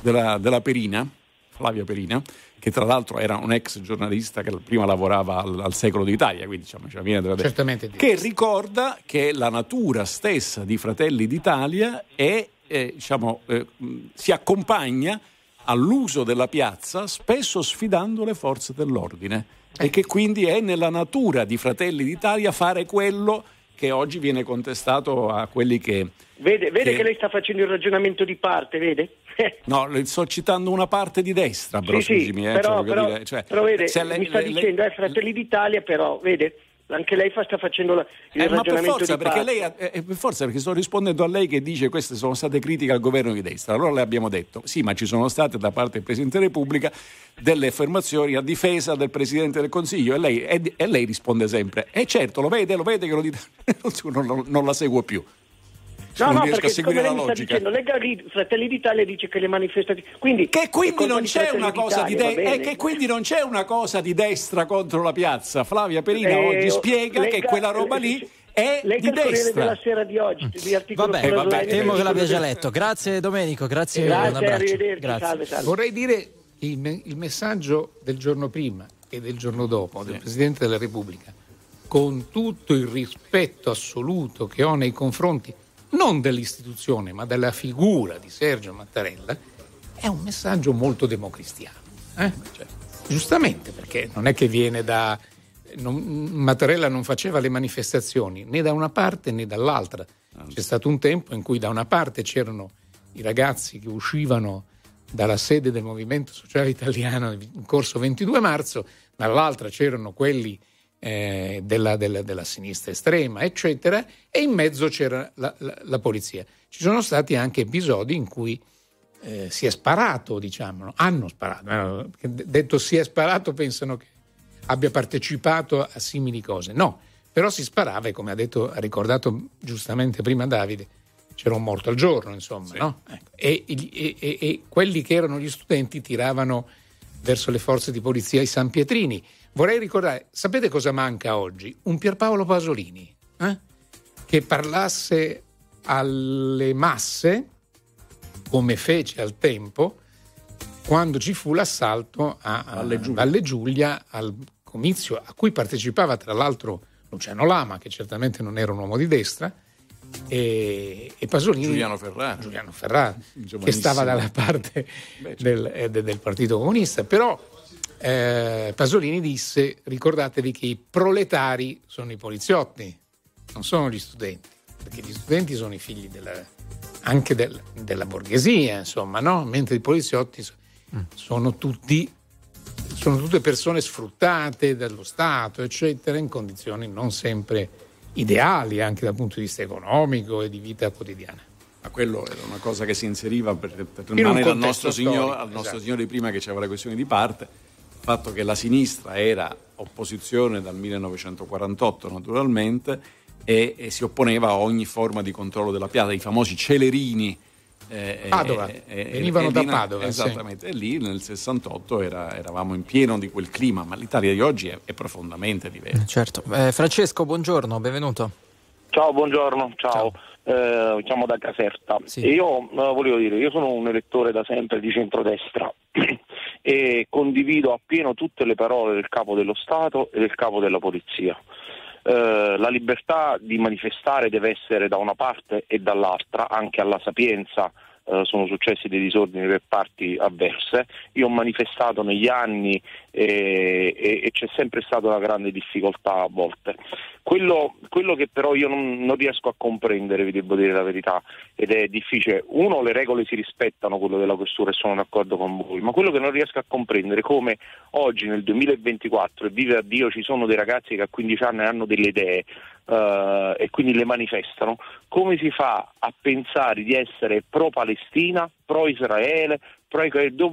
della, della Perina, Flavia Perina, che tra l'altro era un ex giornalista che prima lavorava al, al Secolo d'Italia, quindi diciamo, cioè, viene dalla- Certamente che ricorda che la natura stessa di Fratelli d'Italia è, eh, diciamo, eh, si accompagna all'uso della piazza, spesso sfidando le forze dell'ordine. E che quindi è nella natura di Fratelli d'Italia fare quello che oggi viene contestato a quelli che. Vede, vede che- che lei sta facendo il ragionamento di parte, vede? [LAUGHS] No, sto citando una parte di destra, però sì, sì, scusami, eh, però, cioè, però- cioè, però vede, lei- mi sta lei- dicendo, eh, Fratelli d'Italia, però, vede, anche lei fa, sta facendo la- il Eh, ma per ragionamento forza, di perché lei ha- eh, per forza, perché sto rispondendo a lei che dice queste sono state critiche al governo di destra. Allora le abbiamo detto, sì, ma ci sono state da parte del Presidente della Repubblica delle affermazioni a difesa del Presidente del Consiglio e lei, e, e lei risponde sempre, e certo, lo vede, lo vede che lo dite, [LAUGHS] non, non- non la seguo più. No, non no, riesco a perché seguire la lei mi sta logica. dicendo, Lega Fratelli d'Italia dice che le manifestazioni... Quindi, Che quindi, non c'è una cosa di de- eh, che quindi non c'è una cosa di destra contro la piazza. Flavia Perina Eh, oggi spiega Lega- che quella roba lì è Lega di destra. della Sera di oggi, di Vabbè, vabbè, temo che l'abbia già letto. Grazie Domenico, grazie, un Grazie, Grazie. salve, salve. Vorrei dire il, me- il messaggio del giorno prima e del giorno dopo del Presidente della Repubblica, con tutto il rispetto assoluto che ho nei confronti non dell'istituzione ma della figura di Sergio Mattarella, è un messaggio molto democristiano. eh? Cioè, giustamente, perché non è che viene da... non- Mattarella non faceva le manifestazioni né da una parte né dall'altra. C'è stato un tempo in cui da una parte c'erano i ragazzi che uscivano dalla sede del Movimento Sociale Italiano in corso 22 marzo, dall'altra c'erano quelli eh, della, della- della sinistra estrema, eccetera, e in mezzo c'era la, la- la polizia. Ci sono stati anche episodi in cui eh, si è sparato, diciamo, no? hanno sparato. eh, detto si è sparato pensano che abbia partecipato a simili cose. No, però si sparava e come ha, detto, ha ricordato giustamente prima Davide, c'era un morto al giorno, insomma, no? Ecco. E, e- e- e quelli che erano gli studenti tiravano verso le forze di polizia i San Pietrini. Vorrei ricordare, sapete cosa manca oggi? Un Pierpaolo Pasolini eh? che parlasse alle masse come fece al tempo quando ci fu l'assalto a, a Valle Giulia. Valle Giulia al comizio a cui partecipava tra l'altro Luciano Lama, che certamente non era un uomo di destra, e, e Pasolini. Giuliano Ferrara. Giuliano Ferrara, che stava dalla parte Beh, certo. del, eh, de- del Partito Comunista, però eh, Pasolini disse: ricordatevi che i proletari sono i poliziotti, non sono gli studenti, perché gli studenti sono i figli della, anche del, della borghesia, insomma, no? mentre i poliziotti sono tutti sono tutte persone sfruttate dallo Stato, eccetera, in condizioni non sempre ideali anche dal punto di vista economico e di vita quotidiana. Ma quello era una cosa che si inseriva per, per rimanere al nostro, signor, al nostro esatto. signore di prima che c'era la questione di parte, il fatto che la sinistra era opposizione dal 1948 naturalmente e, e si opponeva a ogni forma di controllo della piazza, i famosi celerini. eh, Padova. eh, Venivano e da lì- Padova, sì. Esattamente, e lì nel 68 era- eravamo in pieno di quel clima, ma l'Italia di oggi è, è profondamente diversa. Certo. Eh, Francesco, buongiorno, benvenuto. Ciao, buongiorno, ciao. Eh, chiamo da Caserta. E io eh, volevo dire, io sono un elettore da sempre di centrodestra [CLEARS THROAT] e condivido appieno tutte le parole del capo dello Stato e del capo della polizia. Eh, la libertà di manifestare deve essere da una parte e dall'altra, anche alla Sapienza eh, sono successi dei disordini per parti avverse. Io ho manifestato negli anni e, e- e c'è sempre stata una grande difficoltà a volte. Quello, quello che però io non, non riesco a comprendere, vi devo dire la verità, ed è difficile, uno le regole si rispettano, quello della questura e sono d'accordo con voi, ma quello che non riesco a comprendere è come oggi nel 2024 e vive a Dio ci sono dei ragazzi che a 15 anni hanno delle idee eh, e quindi le manifestano, come si fa a pensare di essere pro-Palestina, pro-Israele, pro-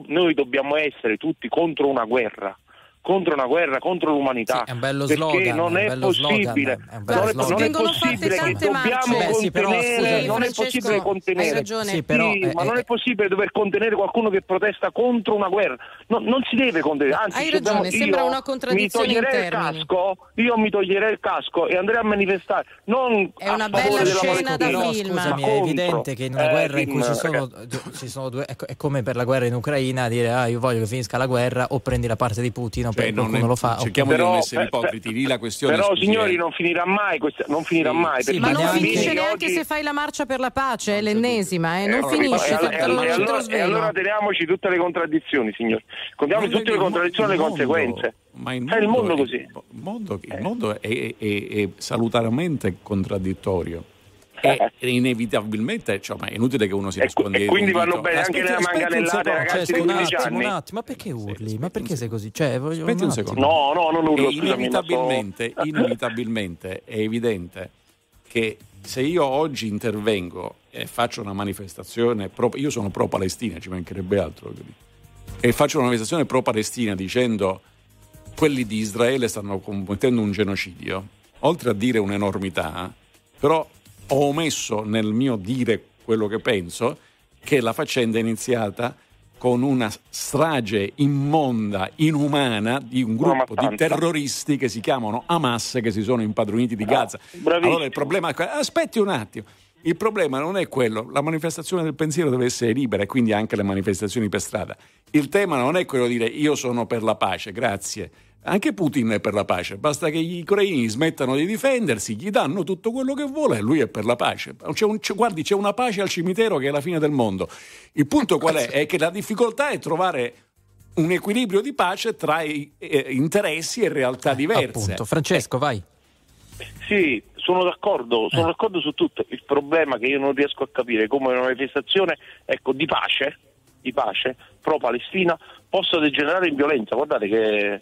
noi dobbiamo essere tutti contro una guerra? Contro una guerra, contro l'umanità. È un bello perché slogan, non è slogan, possibile, è un bello non è, slogan. non è possibile che dobbiamo. Beh, sì, contenere, non è possibile contenere. Sì, però, Sì, eh, ma non eh, è possibile dover contenere qualcuno che protesta contro una guerra. No, non si deve contenere. Anzi, Hai dobbiamo- ragione, sembra una contraddizione mi toglierei in il casco, io mi toglierei il casco e andrei a manifestare. Non È una bella scena da Palestina, film. ma Scusami, è evidente che in una Eh, guerra in cui ci sono, ci sono due. È, è come per la guerra in Ucraina dire ah, io voglio che finisca la guerra o prendi la parte di Putin o Cioè, per- non qualcuno è- lo fa. cerchiamo oppure- di non Però, essere per- ipocriti, lì la questione Però, signori, eh. non finirà mai, questa- non finirà mai. sì, Ma non neanche- finisce oggi- neanche se fai la marcia per la pace, è l'ennesima, eh, non Eh, finisce, e allora- e e e teniamoci tutte le contraddizioni, signori. Contiamo tutte le contraddizioni e le mondo- conseguenze. Ma il È il mondo è- così. Il mondo, il mondo è, è- è- è salutariamente contraddittorio. E inevitabilmente, cioè, ma è inutile che uno si E, risponda. e quindi vanno bene anche le manganellate, ragazzi Cioè, di un 15 attimo, un attimo, ma perché urli? Ma perché sei così? Cioè, voglio- Aspetti un secondo. No, no, non urlo, E scusami. inevitabilmente, [LAUGHS] inevitabilmente è evidente che se io oggi intervengo e faccio una manifestazione, pro- io sono pro-Palestina, ci mancherebbe altro, e faccio una manifestazione pro-Palestina dicendo quelli di Israele stanno commettendo un genocidio, oltre a dire un'enormità, però ho omesso nel mio dire quello che penso che la faccenda è iniziata con una strage immonda, inumana di un gruppo di terroristi che si chiamano Hamas che si sono impadroniti di Gaza. bravissimo. allora il problema è aspetti un attimo. Il problema non è quello, la manifestazione del pensiero deve essere libera e quindi anche le manifestazioni per strada. Il tema non è quello di dire io sono per la pace, grazie. Anche Putin è per la pace, basta che gli ucraini smettano di difendersi, gli danno tutto quello che vuole e lui è per la pace. C'è un- c'è- guardi, c'è una pace al cimitero che è la fine del mondo. Il punto qual è? È che la difficoltà è trovare un equilibrio di pace tra i, eh, interessi e realtà diverse. Appunto. Francesco, vai. Sì, sono d'accordo, sono d'accordo su tutto. Il problema che io non riesco a capire è come una manifestazione ecco, di pace, di pace pro-Palestina possa degenerare in violenza. Guardate che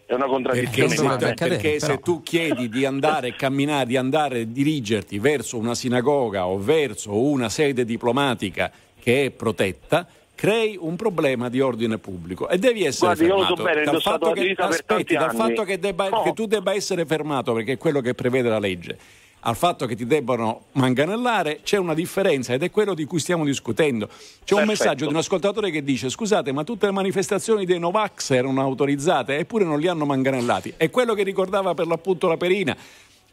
è una Perché, contraddizione. immane. accadere, perché però. se tu chiedi di andare camminare, di andare dirigerti verso una sinagoga o verso una sede diplomatica che è protetta, crei un problema di ordine pubblico e devi essere Guardi, io lo so fermato bene, dal fatto che, aspetti, dal fatto che, debba- No. che tu debba essere fermato perché è quello che prevede la legge al fatto che ti debbano manganellare c'è una differenza ed è quello di cui stiamo discutendo. C'è un Perfetto. messaggio di un ascoltatore che dice scusate ma tutte le manifestazioni dei Novax erano autorizzate eppure non li hanno manganellati. È quello che ricordava per l'appunto la Perina.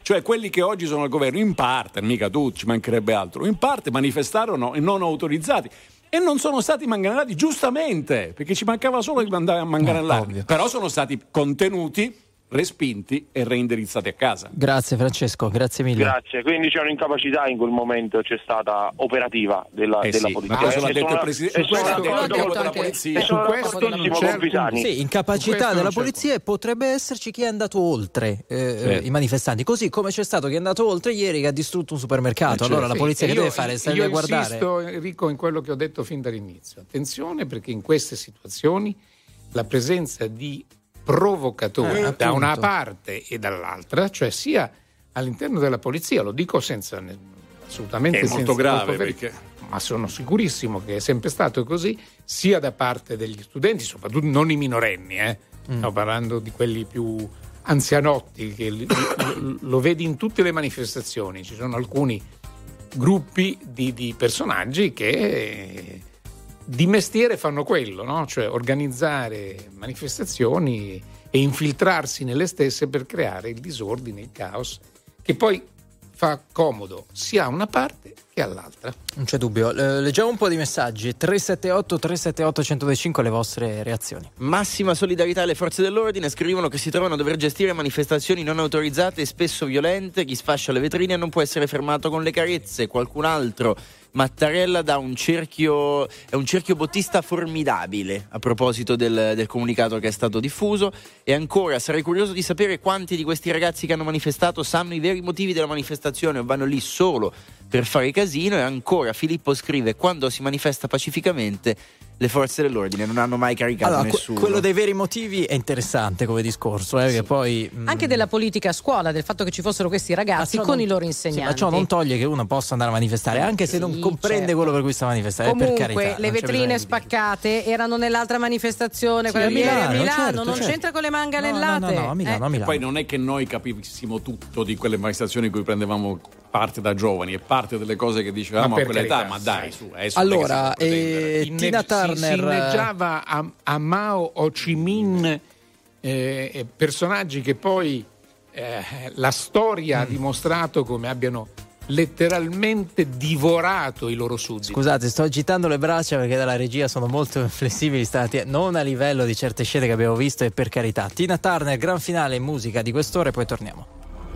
Cioè quelli che oggi sono al governo, in parte, mica tutti, ci mancherebbe altro, in parte manifestarono e non autorizzati. E non sono stati manganellati giustamente, perché ci mancava solo che andare a manganellare. ovvio. Però sono stati contenuti respinti e reindirizzati a casa. Grazie Francesco, grazie mille. Grazie, quindi c'è un'incapacità in quel momento, c'è stata operativa della, Eh della sì, polizia. ma questo l'ha E detto il sono- presidente- e sono questo l'ha detto il con- della polizia. e sono Su questo non c'è. Sì, incapacità della polizia e potrebbe esserci chi è andato oltre eh, Certo. i manifestanti, così come c'è stato chi è andato oltre ieri che ha distrutto un supermercato. Eh, allora certo. la polizia Sì, che io- deve fare? Stare io a guardare? insisto, Enrico, in quello che ho detto fin dall'inizio. Attenzione perché in queste situazioni la presenza di provocatori Eh, da una parte e dall'altra, cioè sia all'interno della polizia, lo dico senza assolutamente È molto senza grave, troppo ver- perché- ma sono sicurissimo che è sempre stato così, sia da parte degli studenti, soprattutto non i minorenni, eh. Mm. sto parlando di quelli più anzianotti, che lo, lo vedi in tutte le manifestazioni, ci sono alcuni gruppi di, di personaggi che eh, di mestiere fanno quello, no? cioè organizzare manifestazioni e infiltrarsi nelle stesse per creare il disordine, il caos, che poi fa comodo sia a una parte che all'altra. Non c'è dubbio. Eh, leggiamo un po' di messaggi. 378 378 1025 le vostre reazioni. Massima solidarietà alle forze dell'ordine scrivono che si trovano a dover gestire manifestazioni non autorizzate e spesso violente. Chi sfascia le vetrine non può essere fermato con le carezze. Qualcun altro, Mattarella, dà un cerchio, è un cerchio bottista formidabile a proposito del, del comunicato che è stato diffuso. E ancora, sarei curioso di sapere quanti di questi ragazzi che hanno manifestato sanno i veri motivi della manifestazione o vanno lì solo per fare casino. E ancora, Filippo scrive: quando si manifesta pacificamente, le forze dell'ordine non hanno mai caricato Allora, que- nessuno. quello dei veri motivi è interessante come discorso, eh, che poi mm, Anche della politica a scuola, del fatto che ci fossero questi ragazzi con non- i loro sì, insegnanti. ma ciò non toglie che uno possa andare a manifestare, anche se non Sì, comprende certo. quello per cui sta manifestando. eh, per Comunque, carità, le vetrine bisogno di- spaccate erano nell'altra manifestazione, Sì, quella a di ieri a Milano, Milano, certo, non certo. c'entra con le No, manganellate. no, no, no, a Milano, a Eh, Milano. Poi non è che noi capissimo tutto di quelle manifestazioni in cui prendevamo parte da giovani e parte delle cose che dicevamo a per quell'età, carità, ma dai, sì. su, adesso Allora, eh, Tina si- Turner Si, inneggiava a, a Mao Ho Chi Minh eh, eh, personaggi che poi eh, la storia ha Mm. dimostrato come abbiano letteralmente divorato i loro sudditi. Scusate, sto agitando le braccia perché dalla regia sono molto [LAUGHS] flessibili stati, non a livello di certe scene che abbiamo visto e per carità. Tina Turner, gran finale in musica di quest'ora e poi torniamo.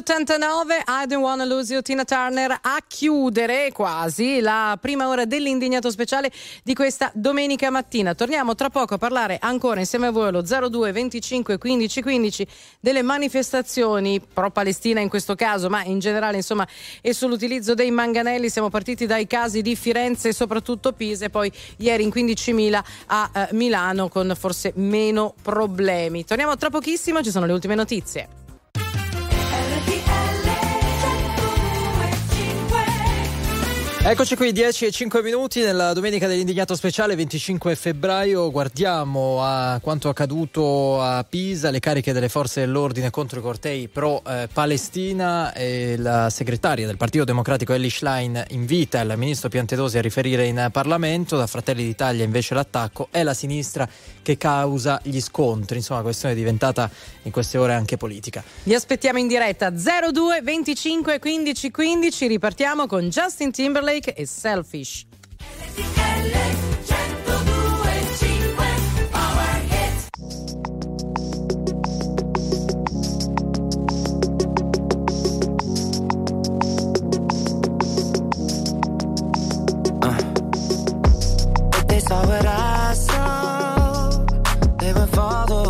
1989, I Don't Wanna Lose You, Tina Turner a chiudere quasi la prima ora dell'indignato speciale di questa domenica mattina. Torniamo tra poco a parlare ancora insieme a voi allo 02 25 15 15 delle manifestazioni pro Palestina in questo caso, ma in generale insomma e sull'utilizzo dei manganelli. Siamo partiti dai casi di Firenze e soprattutto Pisa e poi ieri in 15.000 a eh, Milano con forse meno problemi. Torniamo tra pochissimo, ci sono le ultime notizie. Eccoci qui, 10 e 5 minuti nella domenica dell'indignato speciale 25 febbraio. Guardiamo a quanto accaduto a Pisa, le cariche delle forze dell'ordine contro i cortei pro eh, Palestina. E la segretaria del Partito Democratico Ellie Schlein invita il ministro Piantedosi a riferire in Parlamento. Da Fratelli d'Italia invece l'attacco è la sinistra che causa gli scontri. Insomma, la questione è diventata in queste ore anche politica. Vi aspettiamo in diretta 02 25 15 15. Ripartiamo con Justin Timberlake Timberlake e Selfish. saw what I saw. They were followed.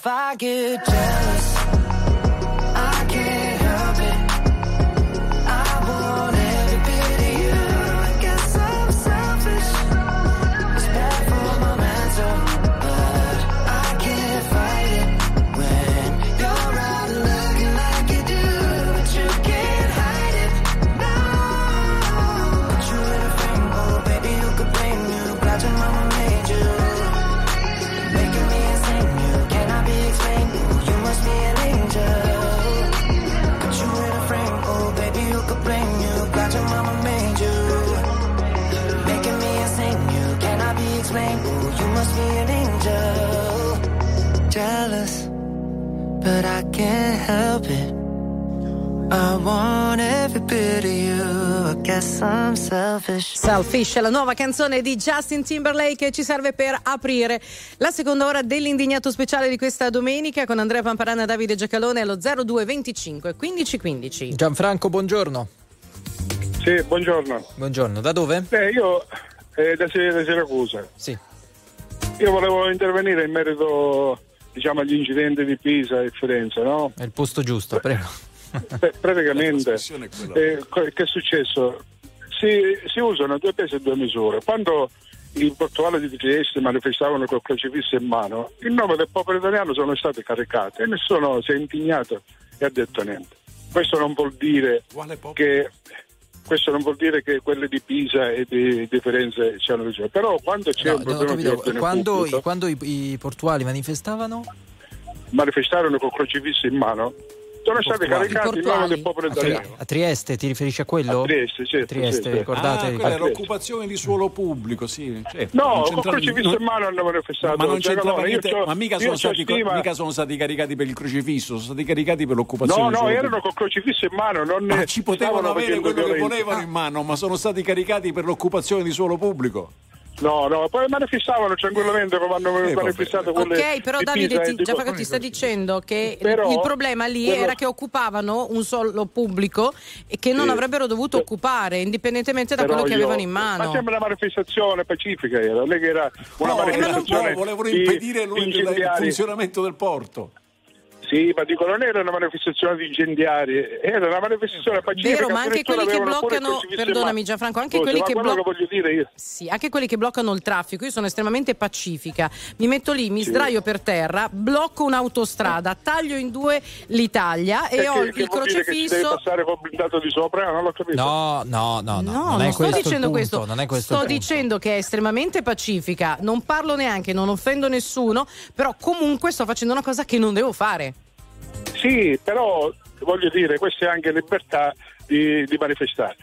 If I get jealous, selfish. Selfish è la nuova canzone di Justin Timberlake che ci serve per aprire la seconda ora dell'indignato speciale di questa domenica con Andrea Pamparana e Davide Giacalone allo 0225 1515. Gianfranco, buongiorno. Sì, buongiorno. Buongiorno, da dove? Beh, io eh, da Siracusa. Sì. Io volevo intervenire in merito diciamo, agli incidenti di Pisa e Firenze, no? È il posto giusto, prego. Beh, praticamente, eh, che è successo? Si, si usano due pesi e due misure. Quando i portuali di Trieste manifestavano col crocifisso in mano, il nome del popolo italiano sono stati caricati e nessuno si è indignato e ha detto niente. Questo non vuol dire che questo non vuol dire che quelle di Pisa e di, di Firenze siano ragione. Però quando c'è No, un problema di capito, ordine quando, pubblico, quando i, i portuali manifestavano? manifestarono col crocifisso in mano, sono stati caricati in nome del popolo A, Tri- italiano. a Trieste, ti riferisci a quello? A Trieste, certo, Trieste, sì. ricordate? Ah, quella è l'occupazione di suolo pubblico, sì. certo. No, col c'entra- crocifisso in mano hanno manifestato. Ma non Cioè, c'entrava io niente, ma mica sono, stati, stima- mica sono stati caricati per il crocifisso, sono stati caricati per l'occupazione No, no, erano pubblico. col crocifisso in mano, non Ma ci potevano avere quello che volevano in mano, ma sono stati caricati per l'occupazione di suolo pubblico. No, no, poi manifestavano tranquillamente come hanno Eh, manifestato quelle Ok, però di Davide Pisa ti, di- Gianfranco ti sta dicendo che Però- il problema lì quello- era che occupavano un solo pubblico e che non Sì. avrebbero dovuto occupare, indipendentemente da quello che io- avevano in mano. Ma sembra una manifestazione pacifica era, non è che era una No, manifestazione no, volevano di impedire lui il- il incendiari. funzionamento del porto. Sì, ma dico, non era una manifestazione di incendiari, era una manifestazione pacifica. Vero, ma anche quelli che il bloccano, perdonami. Gianfranco, anche Scusa, quelli che bloccano. che voglio dire io. Sì, anche quelli che bloccano il traffico. Io sono estremamente pacifica. Mi metto lì, mi Sì. sdraio per terra, blocco un'autostrada, taglio in due l'Italia e Perché- ho il che dire che devi crocifisso. passare col blindato di sopra? Non l'ho capito. No, no, no, no, No, non non, è sto questo il dicendo punto, questo. non è questo sto il punto. dicendo che è estremamente pacifica, non parlo neanche, non offendo nessuno, però comunque sto facendo una cosa che non devo fare. Sì, però voglio dire, questa è anche libertà di, di manifestare.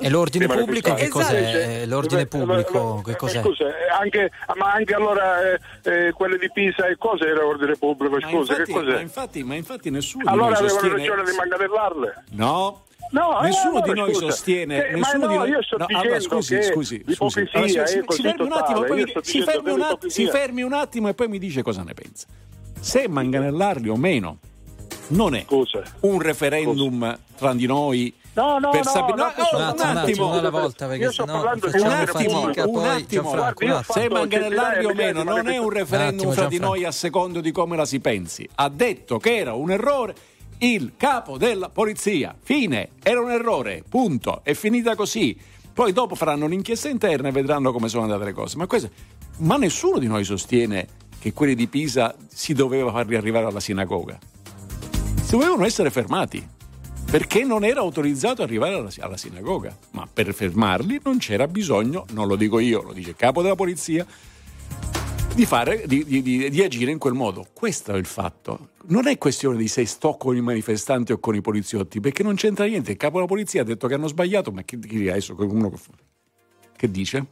E l'ordine Di pubblico che cos'è? Esatto. Eh, L'ordine Eh, pubblico che eh, cos'è? Scusa, eh, anche, ma anche allora eh, eh, quelle di Pisa e cose era ordine pubblico, Ma scusa, infatti, che ma cos'è? infatti, ma infatti nessuno Allora di noi avevano sostiene... ragione di manganellarle? No, No, eh, nessuno allora, di noi scusa. sostiene. Eh, ma nessuno no, di noi... io sto allora, dicendo scusi, scusi, scusi. Allora, si, si- fermi un attimo, totale, poi si fermi un attimo e poi mi dice cosa ne pensa. Se manganellarli o meno non è un referendum tra di noi No, no, per no, sapere- no, no, questo- un Un attimo, un attimo, una alla volta, perché Io sto sennò parlando di facciamo un attimo, fatica, un attimo. Guardi, se fatto manganellarli o meno non è un referendum fra di noi a secondo di come la si pensi. Ha detto che era un errore il capo della polizia. Fine, era un errore, punto. È finita così. Poi dopo faranno un'inchiesta interna e vedranno come sono andate le cose. Ma, questo- ma nessuno di noi sostiene che quelli di Pisa si doveva farli arrivare alla sinagoga. Dovevano essere fermati perché non era autorizzato arrivare alla, alla sinagoga. Ma per fermarli non c'era bisogno, non lo dico io, lo dice il capo della polizia, di, fare, di, di- di- agire in quel modo. Questo è il fatto. Non è questione di se sto con i manifestanti o con i poliziotti, perché non c'entra niente. Il capo della polizia ha detto che hanno sbagliato, ma che, che adesso uno che, che dice?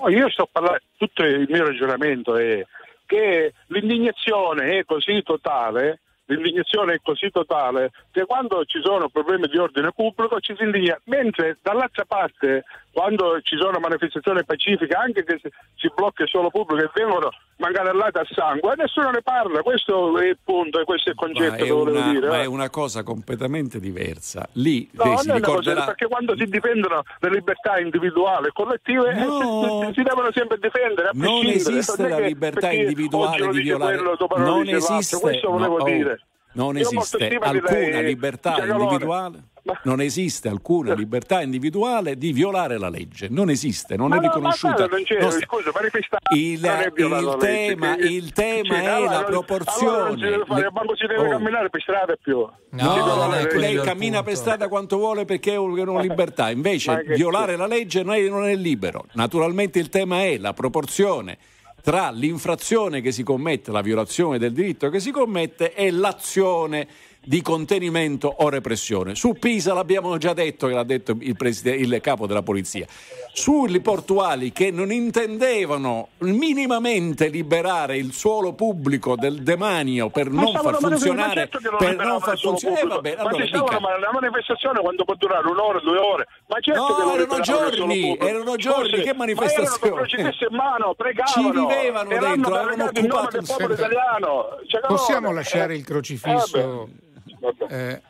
No, io sto parlando, tutto il mio ragionamento è che l'indignazione è così totale, l'indignazione è così totale che quando ci sono problemi di ordine pubblico ci si indigna, mentre dall'altra parte quando ci sono manifestazioni pacifiche, anche che si- blocca il suolo pubblico e vengono manganellate a sangue, nessuno ne parla, questo è il punto e questo è il concetto che volevo una, dire. ma eh. è una cosa completamente diversa. Lì No, lei si una cosa, ricorderà. perché quando si difendono le libertà individuali e collettive eh, No. si, si devono sempre difendere. A Non esiste Non la libertà individuale di violare. quello, Non esiste, Questo volevo no, oh, dire. non Io esiste alcuna lei, libertà Giacalone. Non esiste alcuna libertà individuale di violare la legge, non esiste, non Ma è no, riconosciuta. non c'è, Non sta- scusa, il, non è il la legge, tema, che- il tema Sì, è allora- la Allora proporzione. non si deve fare, Le- si deve Oh. camminare per strada più. No, quello lei cammina per strada quanto vuole perché è un- è una libertà, invece violare la legge non è, non è libero. Naturalmente il tema è la proporzione tra l'infrazione che si commette, la violazione del diritto che si commette e l'azione di contenimento o repressione. Su Pisa l'abbiamo già detto, che l'ha detto il, preside- il capo della polizia. Sui portuali che non intendevano minimamente liberare il suolo pubblico del demanio per Ma non far funzionare, ma certo per non far funzionare, eh, vabbè, ma allora dica. ma la manifestazione quando può durare un'ora, due ore, ma certo No, che non erano giorni, pubblico. erano giorni, Scusi, che Ma manifestazione? erano con in mano, pregavano, Ci vivevano dentro, nome occupato del popolo italiano. Cioè, Possiamo allora, lasciare eh, il crocifisso eh,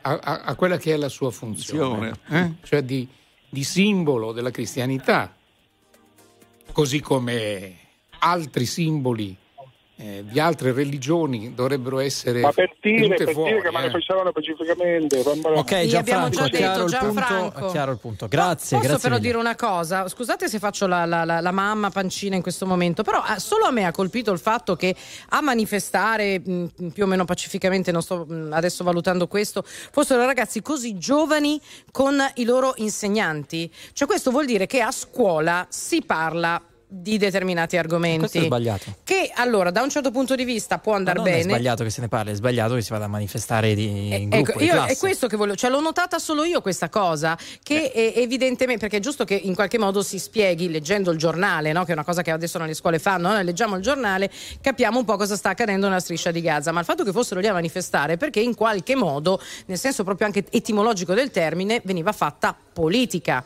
a, a- a quella che è la sua funzione, eh? cioè di, di simbolo della cristianità, così come altri simboli eh, di altre religioni dovrebbero essere Ma per dire, per fuori. dire che eh. manifestavano pacificamente. Ok, Gianfranco, già è chiaro, detto, il punto, Gianfranco. è chiaro il punto. Grazie, Posso grazie però mille. dire una cosa? Scusate se faccio la, la- la- la mamma pancina in questo momento, però ah, solo a me ha colpito il fatto che a manifestare mh, più o meno pacificamente, non sto mh, adesso valutando questo, fossero ragazzi così giovani con i loro insegnanti. Cioè questo vuol dire che a scuola si parla di determinati argomenti. Questo è sbagliato. Che allora, da un certo punto di vista può andare non è bene. sbagliato che se ne parli, è sbagliato che si vada a manifestare di, in gruppo, Ecco, in io è questo che voglio, cioè l'ho notata solo io questa cosa, che è evidentemente, perché è giusto che in qualche modo si spieghi leggendo il giornale, no? che è una cosa che adesso nelle scuole fanno, noi leggiamo il giornale, capiamo un po' cosa sta accadendo nella striscia di Gaza, ma il fatto che fossero lì a manifestare è perché in qualche modo, nel senso proprio anche etimologico del termine, veniva fatta politica.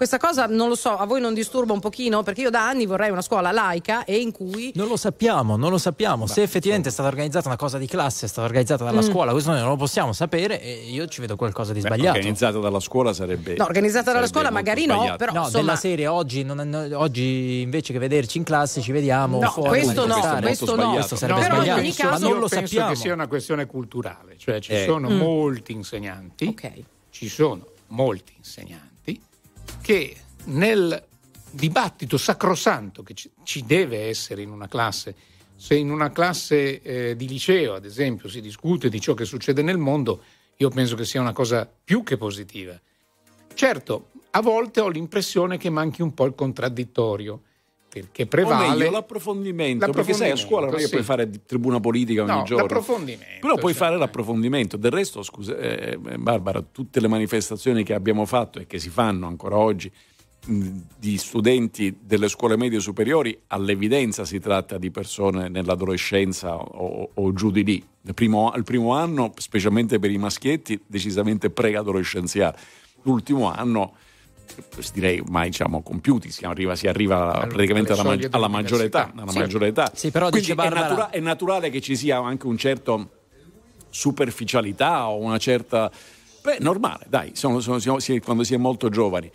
Questa cosa non lo so, a voi non disturba un pochino? Perché io da anni vorrei una scuola laica e in cui Non lo sappiamo, non lo sappiamo. Se effettivamente è stata organizzata una cosa di classe, è stata organizzata dalla Mm. scuola, questo noi non lo possiamo sapere e io ci vedo qualcosa di Beh, sbagliato. organizzata dalla scuola sarebbe. No, organizzata dalla scuola magari no, sbagliato. però No, insomma della serie oggi, non- no, oggi invece che vederci in classe ci vediamo No, fuori. questo no, questo no. Questo sarebbe Però in sbagliato. ogni penso, caso- non lo penso sappiamo. che sia una questione culturale, cioè ci Eh. sono Mm. molti insegnanti, ci sono molti insegnanti che nel dibattito sacrosanto che ci, deve essere in una classe, se in una classe eh, di liceo, ad esempio, si discute di ciò che succede nel mondo, io penso che sia una cosa più che positiva. Certo, a volte ho l'impressione che manchi un po' il contraddittorio, perché O prevale meglio, l'approfondimento, perché sai, a scuola non è che sì. puoi fare tribuna politica ogni No, giorno. l'approfondimento, Però puoi sì. fare l'approfondimento. Del resto, scusa, eh, Barbara, tutte le manifestazioni che abbiamo fatto e che si fanno ancora oggi di studenti delle scuole medie superiori, all'evidenza si tratta di persone nell'adolescenza o, o giù di lì. Il primo, primo anno, specialmente per i maschietti, decisamente preadolescenziale. L'ultimo anno direi ormai diciamo compiuti si arriva, si arriva praticamente alla, mag- alla maggiore età, alla Sì. maggiore età. Sì, però Quindi dice è, natura- è naturale che ci sia anche un certo superficialità o una certa beh normale dai sono- sono- siamo- si- quando si è molto giovani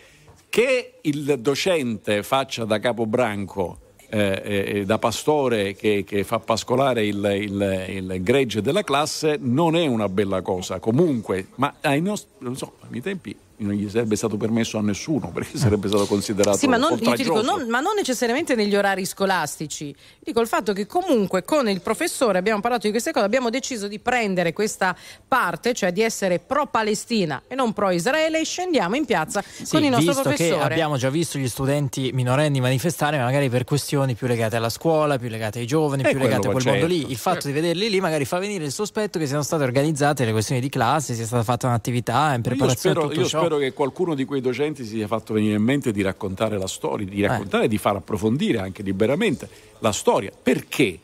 che il docente faccia da capobranco eh, eh, da pastore che, che fa pascolare il, il- il gregge della classe non è una bella cosa comunque ma ai nostri, non so, ai miei tempi non gli sarebbe stato permesso a nessuno perché sarebbe stato considerato Sì, ma non, io ti dico, non- ma non necessariamente negli orari scolastici. Dico il fatto che comunque con il professore abbiamo parlato di queste cose, abbiamo deciso di prendere questa parte, cioè di essere pro-Palestina e non pro-Israele, e scendiamo in piazza Sì, con il nostro visto che professore. abbiamo già visto gli studenti minorenni manifestare, magari per questioni più legate alla scuola, più legate ai giovani, Eh, più legate a quel va mondo certo. lì, il fatto di vederli lì magari fa venire il sospetto che siano state organizzate le questioni di classe, sia stata fatta un'attività in Io preparazione a tutto io ciò. Spero che qualcuno di quei docenti si sia fatto venire in mente di raccontare la storia, di raccontare e di far approfondire anche liberamente la storia. Perché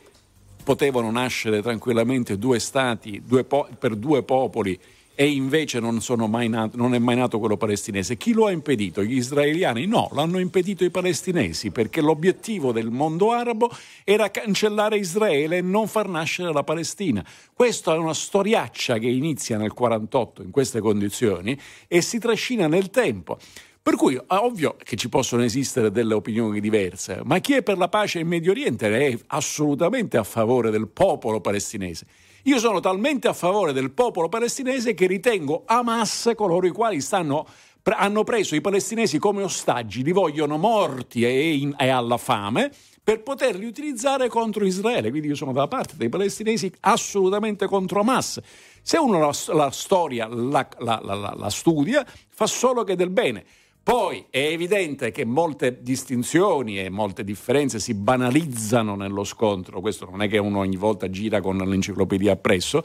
potevano nascere tranquillamente due stati due po- per due popoli e invece non, sono mai nat- non è mai nato quello palestinese? Chi lo ha impedito? Gli israeliani? No, l'hanno impedito i palestinesi perché l'obiettivo del mondo arabo era cancellare Israele e non far nascere la Palestina. Questa è una storiaccia che inizia nel 48 in queste condizioni e si trascina nel tempo. Per cui è ovvio che ci possono esistere delle opinioni diverse, ma chi è per la pace in Medio Oriente è assolutamente a favore del popolo palestinese. Io sono talmente a favore del popolo palestinese che ritengo Hamas coloro i quali stanno, hanno preso i palestinesi come ostaggi, li vogliono morti e, in- e alla fame per poterli utilizzare contro Israele. Quindi io sono dalla parte dei palestinesi assolutamente contro Hamas. Se uno la, la storia la- la- la studia, fa solo che del bene. Poi è evidente che molte distinzioni e molte differenze si banalizzano nello scontro, questo non è che uno ogni volta gira con l'enciclopedia appresso,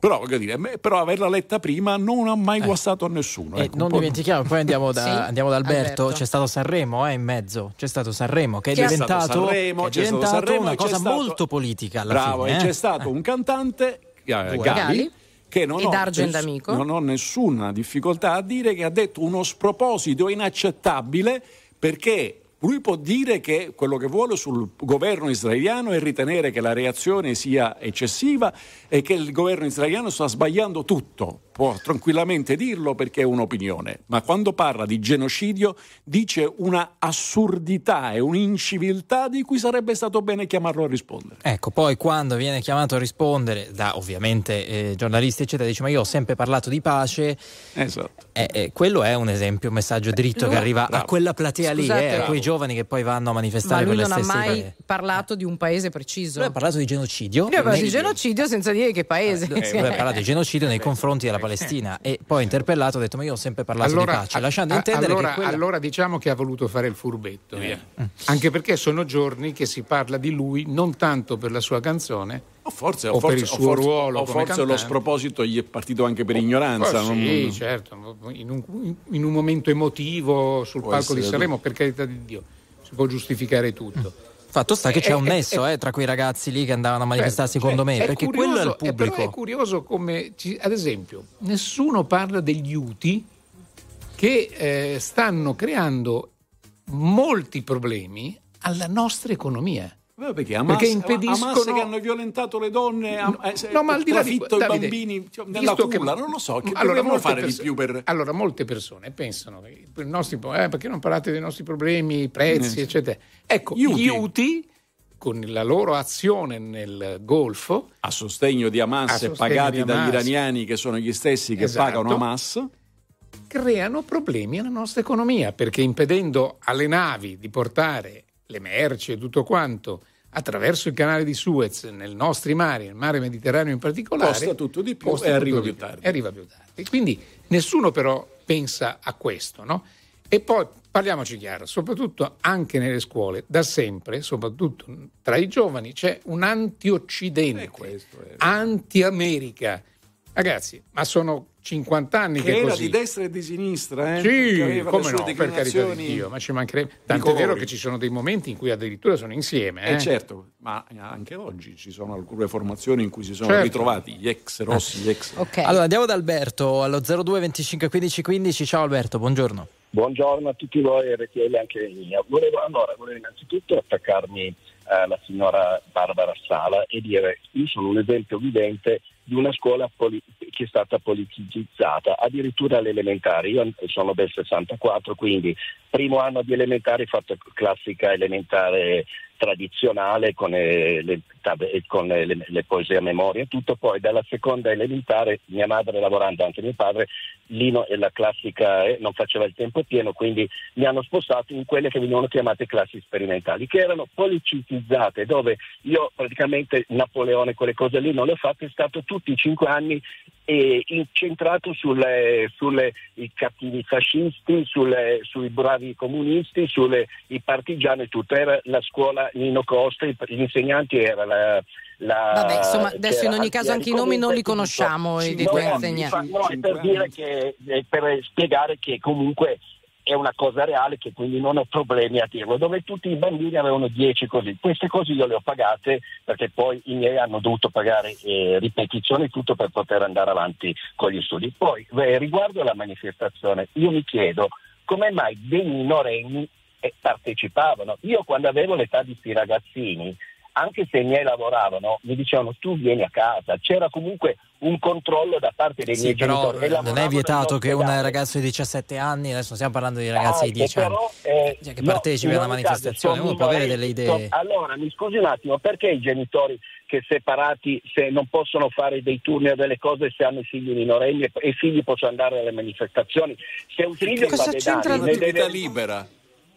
Però, voglio dire, però averla letta prima non ha mai guastato a nessuno. E ecco, non dimentichiamo, poi andiamo da, [LAUGHS] Sì, andiamo da Alberto, Alberto. c'è stato Sanremo eh, in mezzo, c'è stato Sanremo che è C'è diventato, Sanremo, che è diventato Sanremo una cosa stato- molto politica alla Bravo, fine. e eh. c'è stato un cantante, eh, Gali, Gali. Che non ho, ness- non ho nessuna difficoltà a dire che ha detto uno sproposito inaccettabile perché lui può dire che quello che vuole sul governo israeliano è ritenere che la reazione sia eccessiva e che il governo israeliano sta sbagliando tutto. Può tranquillamente dirlo perché è un'opinione, ma quando parla di genocidio dice una assurdità e un'inciviltà di cui sarebbe stato bene chiamarlo a rispondere. Ecco, poi quando viene chiamato a rispondere da ovviamente eh, giornalisti, eccetera, dice: Ma io ho sempre parlato di pace. Esatto. Eh, eh, quello è un esempio, un messaggio dritto Lui- che arriva Bravo. a quella platea lì, Scusate. eh, a quei Bravo. Giovani che poi vanno a Ma manifestare lui per le non ha stesse mai idee. parlato di un paese preciso. Lui ha parlato di genocidio. Lui ha parlato di genocidio senza dire che paese. Eh, lui ha parlato di genocidio nei confronti della Palestina e poi interpellato ha detto ma io ho sempre parlato di pace, lasciando a- intendere allora, che quella... allora diciamo che ha voluto fare il furbetto, via. anche perché sono giorni che si parla di lui non tanto per la sua canzone O forse, o o forse- per il o suo forse- ruolo o forse lo sproposito gli è partito anche per ignoranza. Oh, non- sì, certo, in un, in un momento emotivo sul Può palco di Sanremo, per carità di Dio, si può giustificare tutto. Fatto sta che c'è Eh, un eh, nesso eh, eh, tra quei ragazzi lì che andavano a manifestarsi Certo, secondo cioè, me, è perché curioso- quello è il eh, però pubblico. è curioso come, ci- ad esempio, nessuno parla degli UTI che eh, stanno creando molti problemi alla nostra economia. Perché Hamas, Perché Hamas impediscono- che hanno violentato le donne, am- eh, No, ma al di là di trafitto i bambini cioè, nella visto che- culla, non lo so, che allora, molte fare perso- di più per... Allora, molte persone pensano i nostri, eh, perché non parlate dei nostri problemi, i prezzi, Eh, eccetera. Ecco, Gli gli. UTI, con la loro azione nel Golfo, A sostegno di Hamas sostegno pagati di dagli Hamas. iraniani che sono gli stessi che Esatto. pagano Hamas. creano problemi alla nostra economia, perché impedendo alle navi di portare le merci e tutto quanto attraverso il canale di Suez nei nostri mari, nel mare Mediterraneo in particolare, Costa tutto di più e arriva più più, tardi. arriva più tardi. Quindi nessuno però pensa a questo, no? E poi parliamoci chiaro, soprattutto anche nelle scuole, da sempre, soprattutto tra i giovani, c'è un anti-occidente, Eh, anti-America. Ragazzi, ma sono 50 anni che, Che era così. di destra e di sinistra, eh? Sì, come no, per carità di Dio, ma ci mancherebbe. Tanto è vero che ci sono dei momenti in cui addirittura sono insieme. Eh eh. certo, ma anche oggi ci sono alcune formazioni in cui si sono Certo. ritrovati gli ex rossi, gli ex... Allora andiamo da Alberto allo 02 25 15 15. Ciao Alberto, buongiorno. Buongiorno a tutti voi, RTL anche mia. Volevo, allora, volevo innanzitutto attaccarmi alla signora Barbara Sala e dire io sono un esempio vivente di una scuola poli- che è stata politicizzata, addirittura alle elementari. Io sono del 64, quindi primo anno di elementari ho fatto classica elementare tradizionale con, eh, le, tab- eh, con eh, le, le poesie a memoria e tutto, poi dalla seconda elementare mia madre lavorando anche mio padre, lì no- la classica eh, non faceva il tempo pieno, quindi mi hanno spostato in quelle che venivano chiamate classi sperimentali, che erano politicizzate, dove io praticamente Napoleone, quelle cose lì non le ho fatte, è stato tutti i cinque anni eh, incentrato sulle, sulle- i cattivi fascisti, sulle- sui bravi comunisti, sui partigiani tutto. Era la scuola Nino Costa, gli insegnanti era la... la- Vabbè, insomma, adesso in ogni caso anche i nomi non li conosciamo, i no, insegnanti. No, è per dire che, è per spiegare che comunque è una cosa reale che quindi non ho problemi a dirlo, dove tutti i bambini avevano 10 così. Queste cose io le ho pagate perché poi i miei hanno dovuto pagare eh, ripetizioni e tutto per poter andare avanti con gli studi. Poi eh, riguardo alla manifestazione, io mi chiedo come mai dei minorenni eh, partecipavano. Io quando avevo l'età di questi ragazzini, anche se i miei lavoravano, mi dicevano tu vieni a casa, c'era comunque un controllo da parte dei Sì, miei però genitori. e eh, non è vietato che un ragazzo di 17 anni, adesso stiamo parlando di ragazzi di Ah, 10 che anni, però, eh, cioè, che no, partecipi in a una ogni caso manifestazione, uno può avere delle minorenni, idee. Allora, mi scusi un attimo, perché i genitori che separati se non possono fare dei turni o delle cose se hanno i figli minorenni e, e i figli possono andare alle manifestazioni? Se un figlio Cosa fa dei c'entra un'attività deve- libera?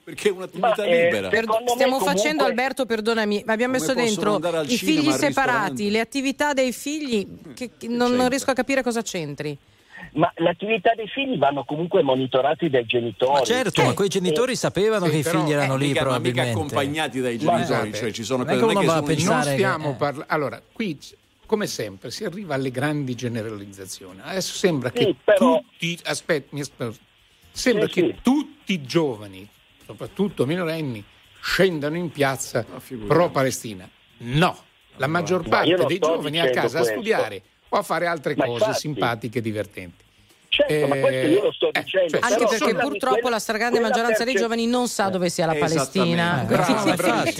Perché è un'attività Ma, eh, libera. Stiamo comunque- facendo, Alberto, perdonami, ma abbiamo messo dentro i cinema, figli separati, le attività dei figli, che, che non, non riesco a capire cosa c'entri. Ma le attività dei figli vanno comunque monitorati dai genitori. Ma certo, Cioè, ma quei genitori sapevano sì, che i figli erano eh, lì mica- ma mica probabilmente. accompagnati dai Ma genitori, guardate, cioè ci sono non è che che sono- pensare non stiamo che- eh. parlando. Allora, qui come sempre, si arriva alle grandi generalizzazioni. Adesso sembra che Sì, però- tutti, aspetti, mi aspetti. sembra Sì, che sì. tutti i giovani, soprattutto minorenni, scendano in piazza pro-Palestina. No, la maggior Ma parte dei giovani a casa a questo. studiare o a fare altre Ma cose infatti. simpatiche e divertenti. Certo, ma questo io lo sto Eh, dicendo. cioè, Anche però perché purtroppo quella- la stragrande maggioranza dei giovani non sa dove sia la. Palestina. Quindi-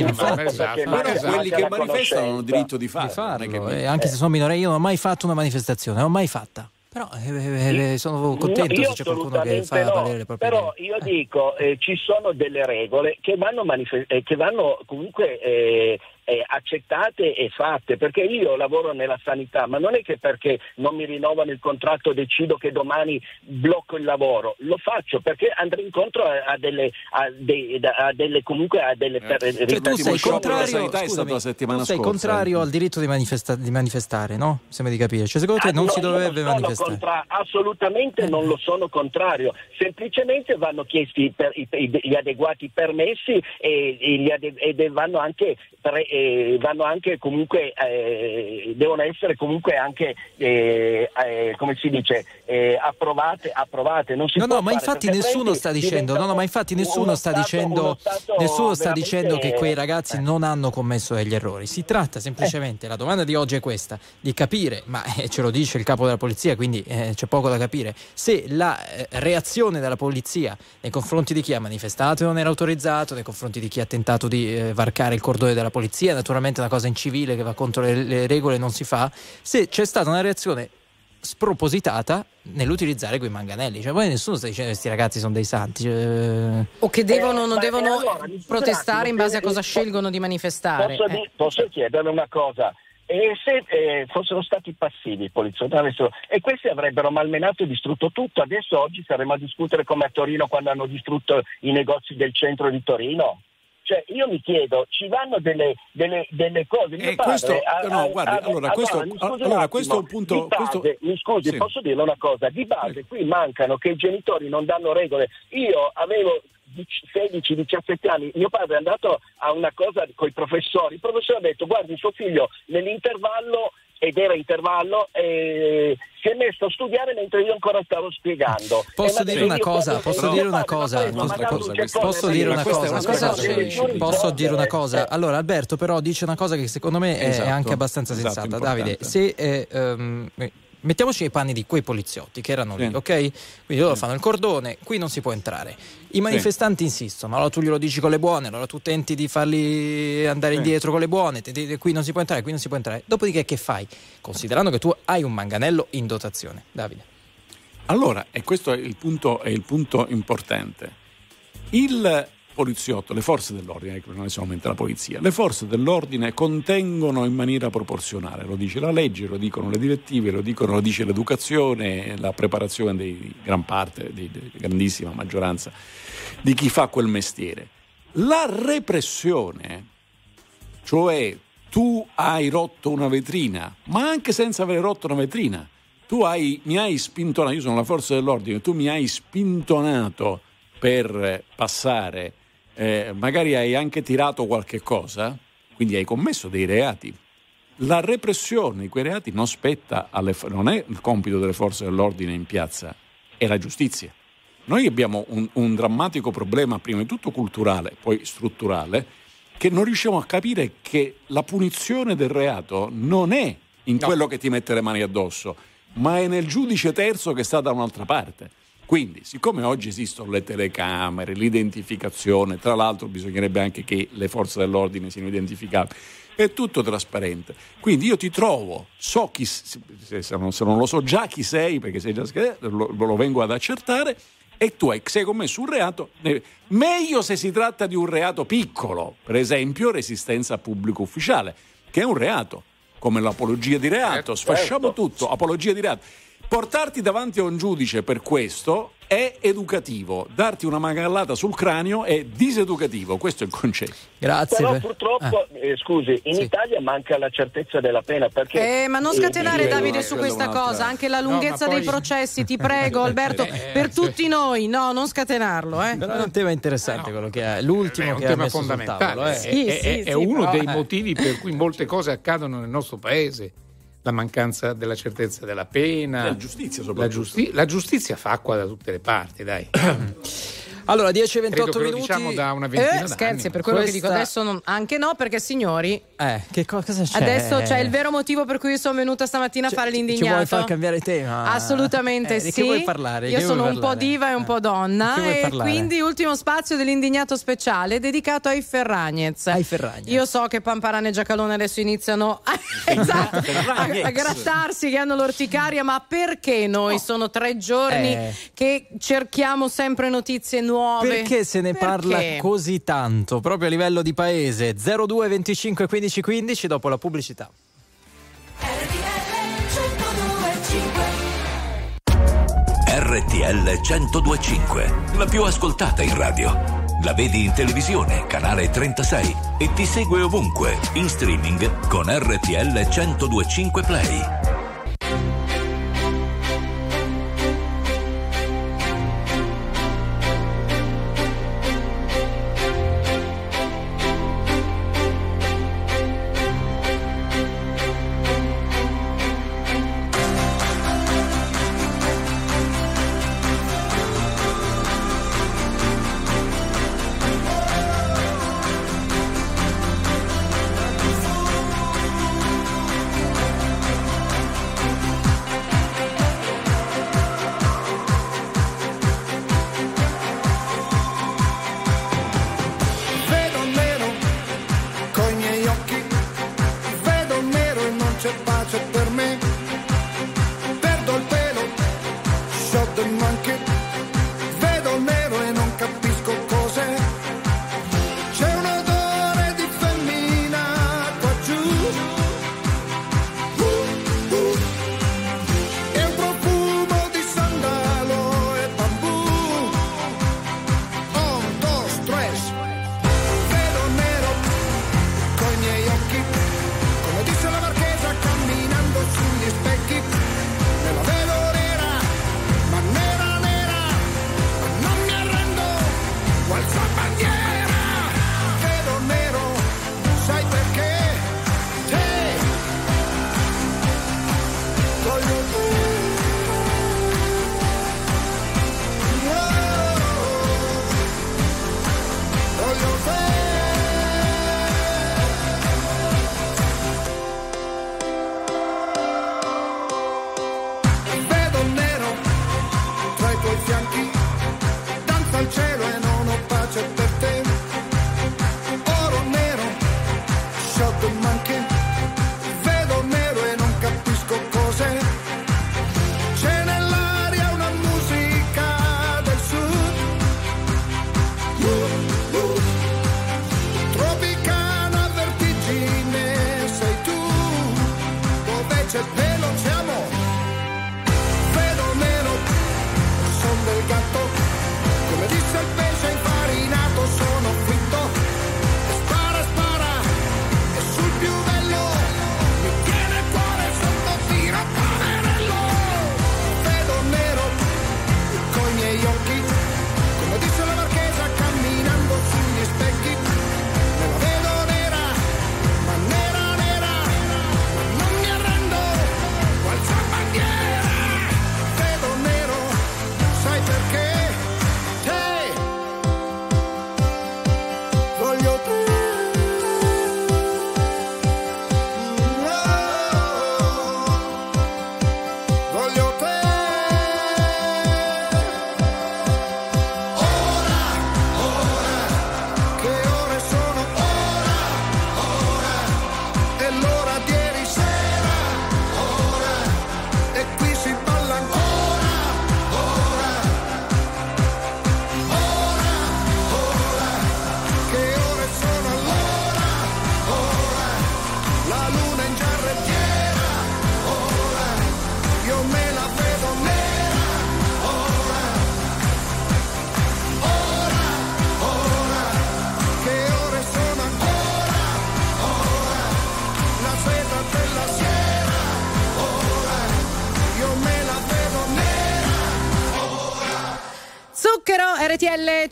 infatti, Esatto, Esatto, quelli che manifestano hanno diritto di farlo. di farlo, e anche se sono minore, io non ho mai fatto una manifestazione, non ho mai fatta. Però eh, eh, sono contento No, io se c'è qualcuno che fa no, valere le proprie Però io dico, eh, ci sono delle regole che vanno, manife- eh, che vanno comunque eh, eh, accettate e fatte, perché io lavoro nella sanità, ma non è che perché non mi rinnovano il contratto decido che domani blocco il lavoro, lo faccio perché andrò incontro a, a delle, a dei- a delle comunque a delle per- Cioè, tu sei contrario, scusami, tu sei scorsa, contrario eh. al diritto di, manifesta- di manifestare, no? Sembra di capire. Cioè, secondo te Ah, non no, si dovrebbe manifestare? Contra- assolutamente non lo sono contrario, semplicemente vanno chiesti per- i- gli adeguati permessi e, e ade- e vanno anche, pre- eh, vanno anche comunque, eh, devono essere comunque anche, eh, eh, come si dice, eh, approvate, approvate. Non si No, no, ma infatti nessuno sta dicendo, no, no, ma infatti nessuno uno sta stato- dicendo, nessuno sta dicendo che quei ragazzi non hanno commesso degli errori. Si tratta semplicemente, la domanda di oggi è questa, di capire, ma eh, ce lo dice il capo della polizia, quindi eh, c'è poco da capire, se la eh, reazione della polizia nei confronti di chi ha manifestato e non era autorizzato, nei confronti di chi ha tentato di eh, varcare il cordone della polizia, naturalmente è una cosa incivile che va contro le, le regole non si fa, se c'è stata una reazione spropositata nell'utilizzare quei manganelli. Cioè, poi nessuno sta dicendo che questi ragazzi sono dei santi. cioè- O che devono o non devono allora, protestare in base a eh, cosa eh, scelgono di manifestare. Posso, Eh. posso chiedere una cosa? E se eh, fossero stati passivi i poliziotti avessero- e questi avrebbero malmenato e distrutto tutto, adesso oggi saremo a discutere come a Torino quando hanno distrutto i negozi del centro di Torino? Cioè, io mi chiedo, ci vanno delle, delle- delle cose. Mio Eh, padre questo- ha- no, guardi, ha- allora, questo- allora, questo è un punto- base, questo- mi scusi, sì. posso dire una cosa? Di base qui mancano che i genitori non danno regole. Io avevo 16-17 anni, mio padre è andato a una cosa con i professori, il professore ha detto guardi suo figlio nell'intervallo ed era intervallo e si è messo a studiare mentre io ancora stavo spiegando. [LAUGHS] Posso dire una cosa? Posso dire una cosa? Posso- dire una cosa? Posso- dire una cosa? Eh. Allora, Alberto, però dice una cosa che secondo me è Esatto, anche abbastanza esatto, sensata. importante. Davide, se eh, ehm, mettiamoci nei panni di quei poliziotti che erano lì, Sì. ok? Quindi loro fanno il cordone, qui non si può entrare. I manifestanti insistono, allora tu glielo dici con le buone, allora tu tenti di farli andare Sì. indietro con le buone, ti- ti- qui non si può entrare, qui non si può entrare. Dopodiché che fai? Considerando che tu hai un manganello in dotazione. Davide. Allora, e questo è il punto, è il punto importante. Il poliziotto, le forze dell'ordine, che non è solamente la polizia, le forze dell'ordine contengono in maniera proporzionale, lo dice la legge, lo dicono le direttive, lo, dicono, lo dice l'educazione, la preparazione di gran parte, di grandissima maggioranza di chi fa quel mestiere. La repressione, cioè tu hai rotto una vetrina, ma anche senza aver rotto una vetrina, tu hai, mi hai spintonato, io sono la forza dell'ordine, tu mi hai spintonato per passare, eh, magari hai anche tirato qualche cosa, quindi hai commesso dei reati. La repressione di quei reati non spetta alle, non è il compito delle forze dell'ordine in piazza, è la giustizia. Noi abbiamo un, un drammatico problema, prima di tutto culturale, poi strutturale, che non riusciamo a capire che la punizione del reato non è in quello che ti mette le mani addosso, ma è nel giudice terzo che sta da un'altra parte. Quindi, siccome oggi esistono le telecamere, l'identificazione, tra l'altro bisognerebbe anche che le forze dell'ordine siano identificate, è tutto trasparente. Quindi io ti trovo, so chi, se, non, se non lo so già chi sei, perché sei già schedato, lo, lo vengo ad accertare, e tu hai, se hai commesso un reato, eh, meglio se si tratta di un reato piccolo, per esempio resistenza a pubblico ufficiale, che è un reato, come l'apologia di reato, sfasciamo tutto, apologia di reato. Portarti davanti a un giudice per questo è educativo, darti una magallata sul cranio è diseducativo, questo è il concetto. Grazie. Però per- purtroppo, eh, scusi, in Sì. Italia manca la certezza della pena perché... Eh, ma non eh, scatenare eh, Davide eh, su è questa un'altra- cosa, anche la No, lunghezza dei poi- processi, ti prego [LAUGHS] Alberto, Eh, per sì. tutti noi, no, non scatenarlo. Eh. Però è un tema interessante quello che ha, l'ultimo è un che tema messo sul fondamentale. tavolo. eh. Sì, è, è- sì, è sì, uno però- dei motivi per cui molte cose accadono nel nostro paese. La mancanza della certezza della pena. La giustizia, la, soprattutto. giusti- la giustizia fa acqua da tutte le parti, dai. [CLEARS THROAT] Allora, 10 e Credo 28 che lo minuti. diciamo da una ventina Eh, scherzi, per quello che dico Questa- adesso non- anche no, perché signori, Eh, che co- cosa c'è? adesso c'è il vero motivo per cui io sono venuta stamattina a fare Ci vuoi l'indignato. far cambiare tema? Assolutamente Eh, sì. Di che vuoi parlare? Io che sono un po' parlare? diva e un po' Di donna e quindi ultimo spazio dell'indignato speciale dedicato ai Ferragnez. Ai Ferragnez. Io so che Pamparane e Giacalone adesso iniziano a, [LAUGHS] esatto, a, a grattarsi che hanno l'orticaria, ma perché noi sono tre giorni Eh. che cerchiamo sempre notizie nuove? Perché se ne Perché? parla così tanto, proprio a livello di paese? 02 25 15 15 dopo la pubblicità. RTL 1025, la più ascoltata in radio. La vedi in televisione, canale 36 e ti segue ovunque, in streaming con RTL 1025 Play.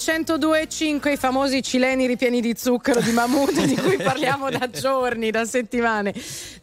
102.5, i famosi cileni ripieni di zucchero di Mahmood di cui [LAUGHS] parliamo da giorni, da settimane.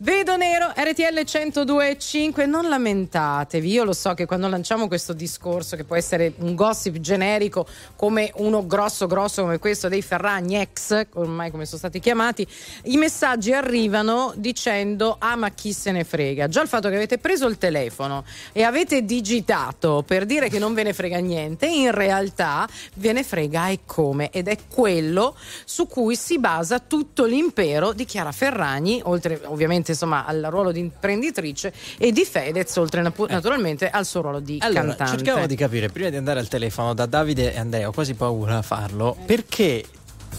Vedo nero, RTL 102.5, non lamentatevi, io lo so che quando lanciamo questo discorso che può essere un gossip generico come uno grosso grosso come questo dei Ferragni ex, ormai come sono stati chiamati, i messaggi arrivano dicendo ah ma chi se ne frega. Già il fatto che avete preso il telefono e avete digitato per dire che non ve ne frega niente, in realtà ve ne frega e come ed è quello su cui si basa tutto l'impero di Chiara Ferragni, oltre ovviamente insomma al ruolo di imprenditrice e di Fedez, oltre na- naturalmente al suo ruolo di Allora, cantante. cerchiamo di capire, prima di andare al telefono da Davide e Andrea, ho quasi paura a farlo, perché,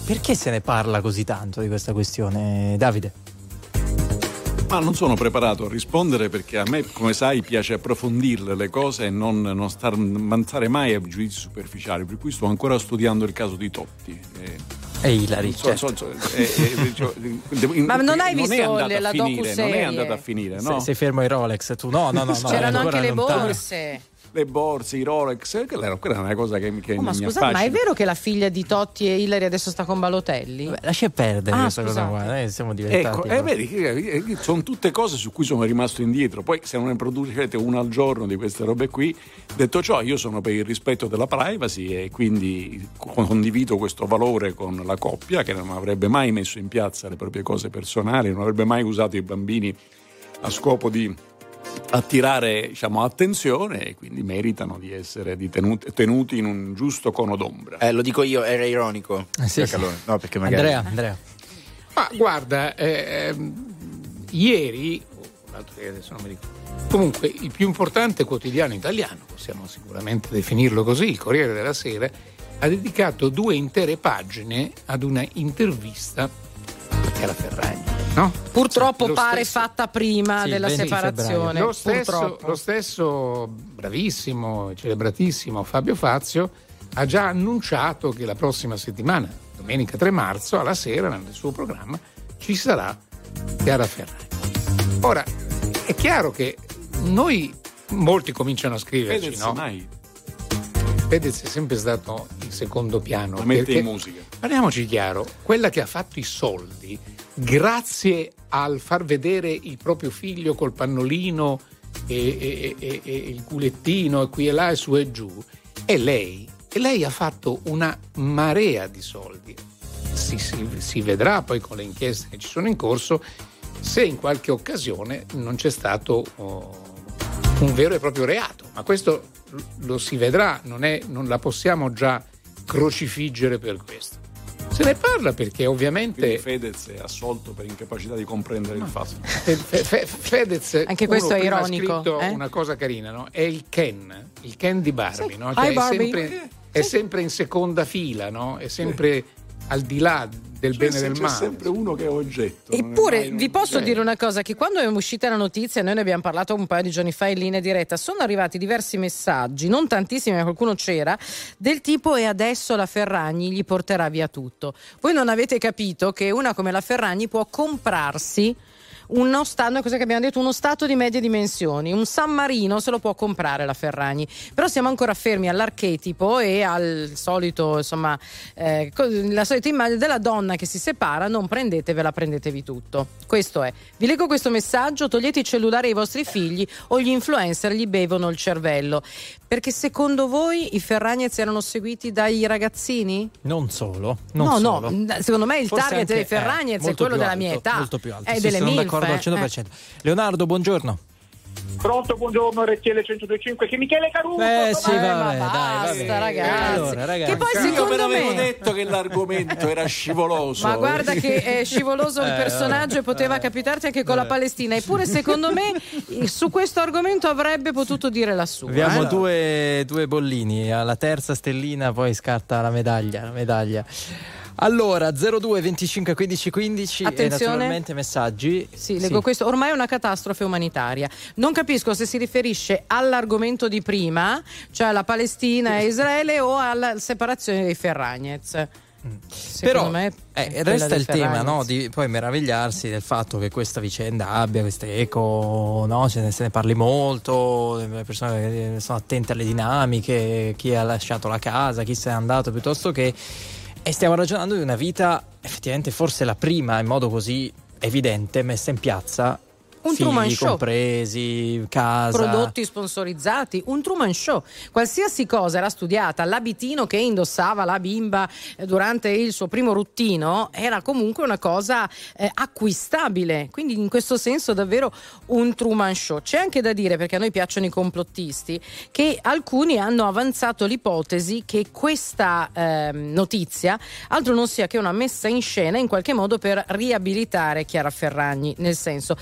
perché se ne parla così tanto di questa questione, Davide? Ma non sono preparato a rispondere perché a me, come sai, piace approfondirle le cose e non, non star, mai a giudizi superficiali, per cui sto ancora studiando il caso di Totti. E... E Ilari, So- so- so- eh, eh, [LAUGHS] in- Ma non hai è visto a la finire, Non è andata a finire, no? Se- sei fermo ai Rolex tu? No, no, no. no C'erano anche le lontano. borse. Le borse, i Rolex, eh, quella, quella è una cosa che, mi- che Oh, ma mi scusa, ma è affascina. vero che la figlia di Totti e Hillary adesso sta con Balotelli? Lascia perdere Ah, questa cosa scusate. qua, eh, siamo diventati. Ecco, eh, vedi, eh, sono tutte cose su cui sono rimasto indietro. Poi, se non ne producete una al giorno di queste robe qui, detto ciò, io sono per il rispetto della privacy e quindi condivido questo valore con la coppia che non avrebbe mai messo in piazza le proprie cose personali, non avrebbe mai usato i bambini a scopo di attirare diciamo, attenzione e quindi meritano di essere di tenuti, tenuti in un giusto cono d'ombra. Eh, lo dico io, era ironico. sì, Perché sì. allora- no, perché magari... Andrea, Andrea. Ma guarda, eh, ieri, o l'altro ieri adesso non mi ricordo, comunque il più importante quotidiano italiano, possiamo sicuramente definirlo così, il Corriere della Sera, ha dedicato due intere pagine ad una intervista a Chiara Ferragni. No? Purtroppo Lo pare stesso- fatta prima Sì, della 20 separazione. Lo stesso, lo stesso bravissimo, celebratissimo Fabio Fazio ha già annunciato che la prossima settimana, domenica 3 marzo, alla sera, nel suo programma, ci sarà Chiara Ferragni. Ora, è chiaro che noi, molti cominciano a scriverci, Fedez no? mai Fedez è sempre stato in secondo piano. la mette perché- in musica. Parliamoci chiaro, quella che ha fatto i soldi grazie al far vedere il proprio figlio col pannolino e, e- e- e il culettino e qui e là e su e giù, è lei. E lei ha fatto una marea di soldi. Si, si- si vedrà poi con le inchieste che ci sono in corso se in qualche occasione non c'è stato oh, un vero e proprio reato. Ma questo lo si vedrà, non, è- non la possiamo già crocifiggere per questo. Se ne parla perché Quindi ovviamente Fedez è assolto per incapacità di comprendere il fatto. Fe- Fe- Fedez Anche questo uno è prima ha ironico, scritto eh? una cosa carina, no? È il Ken, il Ken di Barbie, no? Hi, è, Barbie. sempre, è sempre in seconda fila, no? È sempre al di là del bene e del c'è male. sempre uno che è oggetto. è Eppure un- vi posso cioè, dire una cosa: che quando è uscita la notizia, noi ne abbiamo parlato un paio di giorni fa in linea diretta, sono arrivati diversi messaggi, non tantissimi, ma qualcuno c'era, del tipo e adesso la Ferragni gli porterà via tutto. Voi non avete capito che una come la Ferragni può comprarsi uno stato, cosa che abbiamo detto, uno stato di medie dimensioni, un San Marino se lo può comprare la Ferragni, però siamo ancora fermi all'archetipo e al solito, insomma, eh, la solita immagine della donna che si separa, non prendetevela, prendetevi tutto. Questo è. Vi leggo questo messaggio, togliete i cellulari ai vostri figli o gli influencer gli bevono il cervello, perché secondo voi i Ferragnez erano seguiti dai ragazzini? Non solo. Non no, solo. no, secondo me il Forse target anche- dei Ferragnez eh, è quello della mia alto, età. Molto più alto. È Sì, delle sono D'accordo al eh. 100%. Leonardo, buongiorno. Pronto, buongiorno RTL 1025, che Michele Caruso. Eh sì, vabbè, ma dai, basta, vabbè. ragazzi. Allora, ragazzi. Che poi Io secondo ve l'avevo me detto che l'argomento era scivoloso. Ma guarda che è scivoloso il Eh, personaggio e poteva capitarti anche con la Palestina. Eppure, secondo me, su questo argomento avrebbe potuto dire la sua. Abbiamo eh. due, due bollini, alla terza stellina poi scatta la medaglia. La medaglia. Allora, 02 25 15 15 e Attenzione. naturalmente messaggi. Sì, leggo questo. Ormai è una catastrofe umanitaria. Non capisco se si riferisce all'argomento di prima, cioè alla Palestina e Israele, o alla separazione dei Ferragnez. Secondo Però me eh, resta il tema Ferragnez. no, di poi meravigliarsi del fatto che questa vicenda abbia queste eco, no? se, ne, se ne parli molto, le persone sono attente alle dinamiche, chi ha lasciato la casa, chi se n'è andato, piuttosto che... E stiamo ragionando di una vita, effettivamente forse la prima in modo così evidente, messa in piazza, Un figli Truman Show. compresi, casa... prodotti sponsorizzati, un Truman Show. Qualsiasi cosa era studiata, l'abitino che indossava la bimba eh, durante il suo primo ruttino era comunque una cosa eh, acquistabile. Quindi in questo senso davvero un Truman Show. C'è anche da dire, perché a noi piacciono i complottisti, che alcuni hanno avanzato l'ipotesi che questa ehm, notizia altro non sia che una messa in scena in qualche modo per riabilitare Chiara Ferragni, nel senso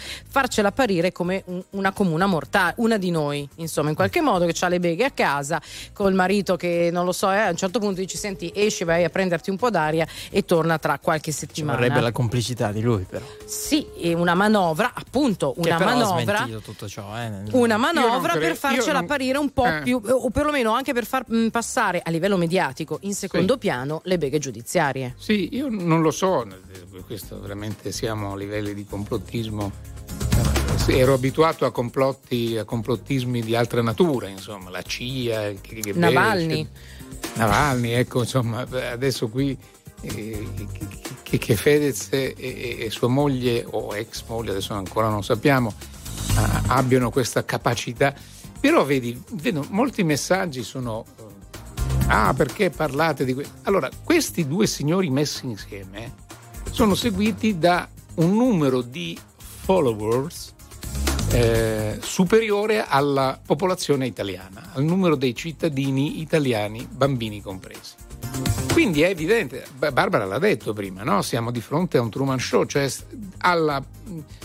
farcela apparire come un- una comuna mortale, una di noi, insomma, in qualche modo che ha le beghe a casa, col marito che non lo so, eh, a un certo punto dici senti esci, vai a prenderti un po' d'aria e torna tra qualche Ci settimana. vorrebbe la complicità di lui però. Sì, una manovra, appunto, Che una manovra ciò. Eh, nel- una manovra per farcela non- apparire un po' eh. più, o perlomeno anche per far mh, passare a livello mediatico in secondo piano le beghe giudiziarie. Sì, io non lo so, questo veramente siamo a livelli di complottismo. Sì, Ero abituato a complotti, a complottismi di altra natura, insomma, la CIA, KGB, Navalny. Navalny, ecco, insomma, adesso qui eh, che, che Fedez e, e- e sua moglie o ex moglie, adesso ancora non sappiamo, ah, abbiano questa capacità. Però vedi, vedo, molti messaggi sono eh, Ah, perché parlate di questo? Allora, questi due signori messi insieme sono seguiti da un numero di followers eh, superiore alla popolazione italiana, al numero dei cittadini italiani, bambini compresi. Quindi è evidente, Ba- Barbara l'ha detto prima, no? siamo di fronte a un Truman Show, cioè alla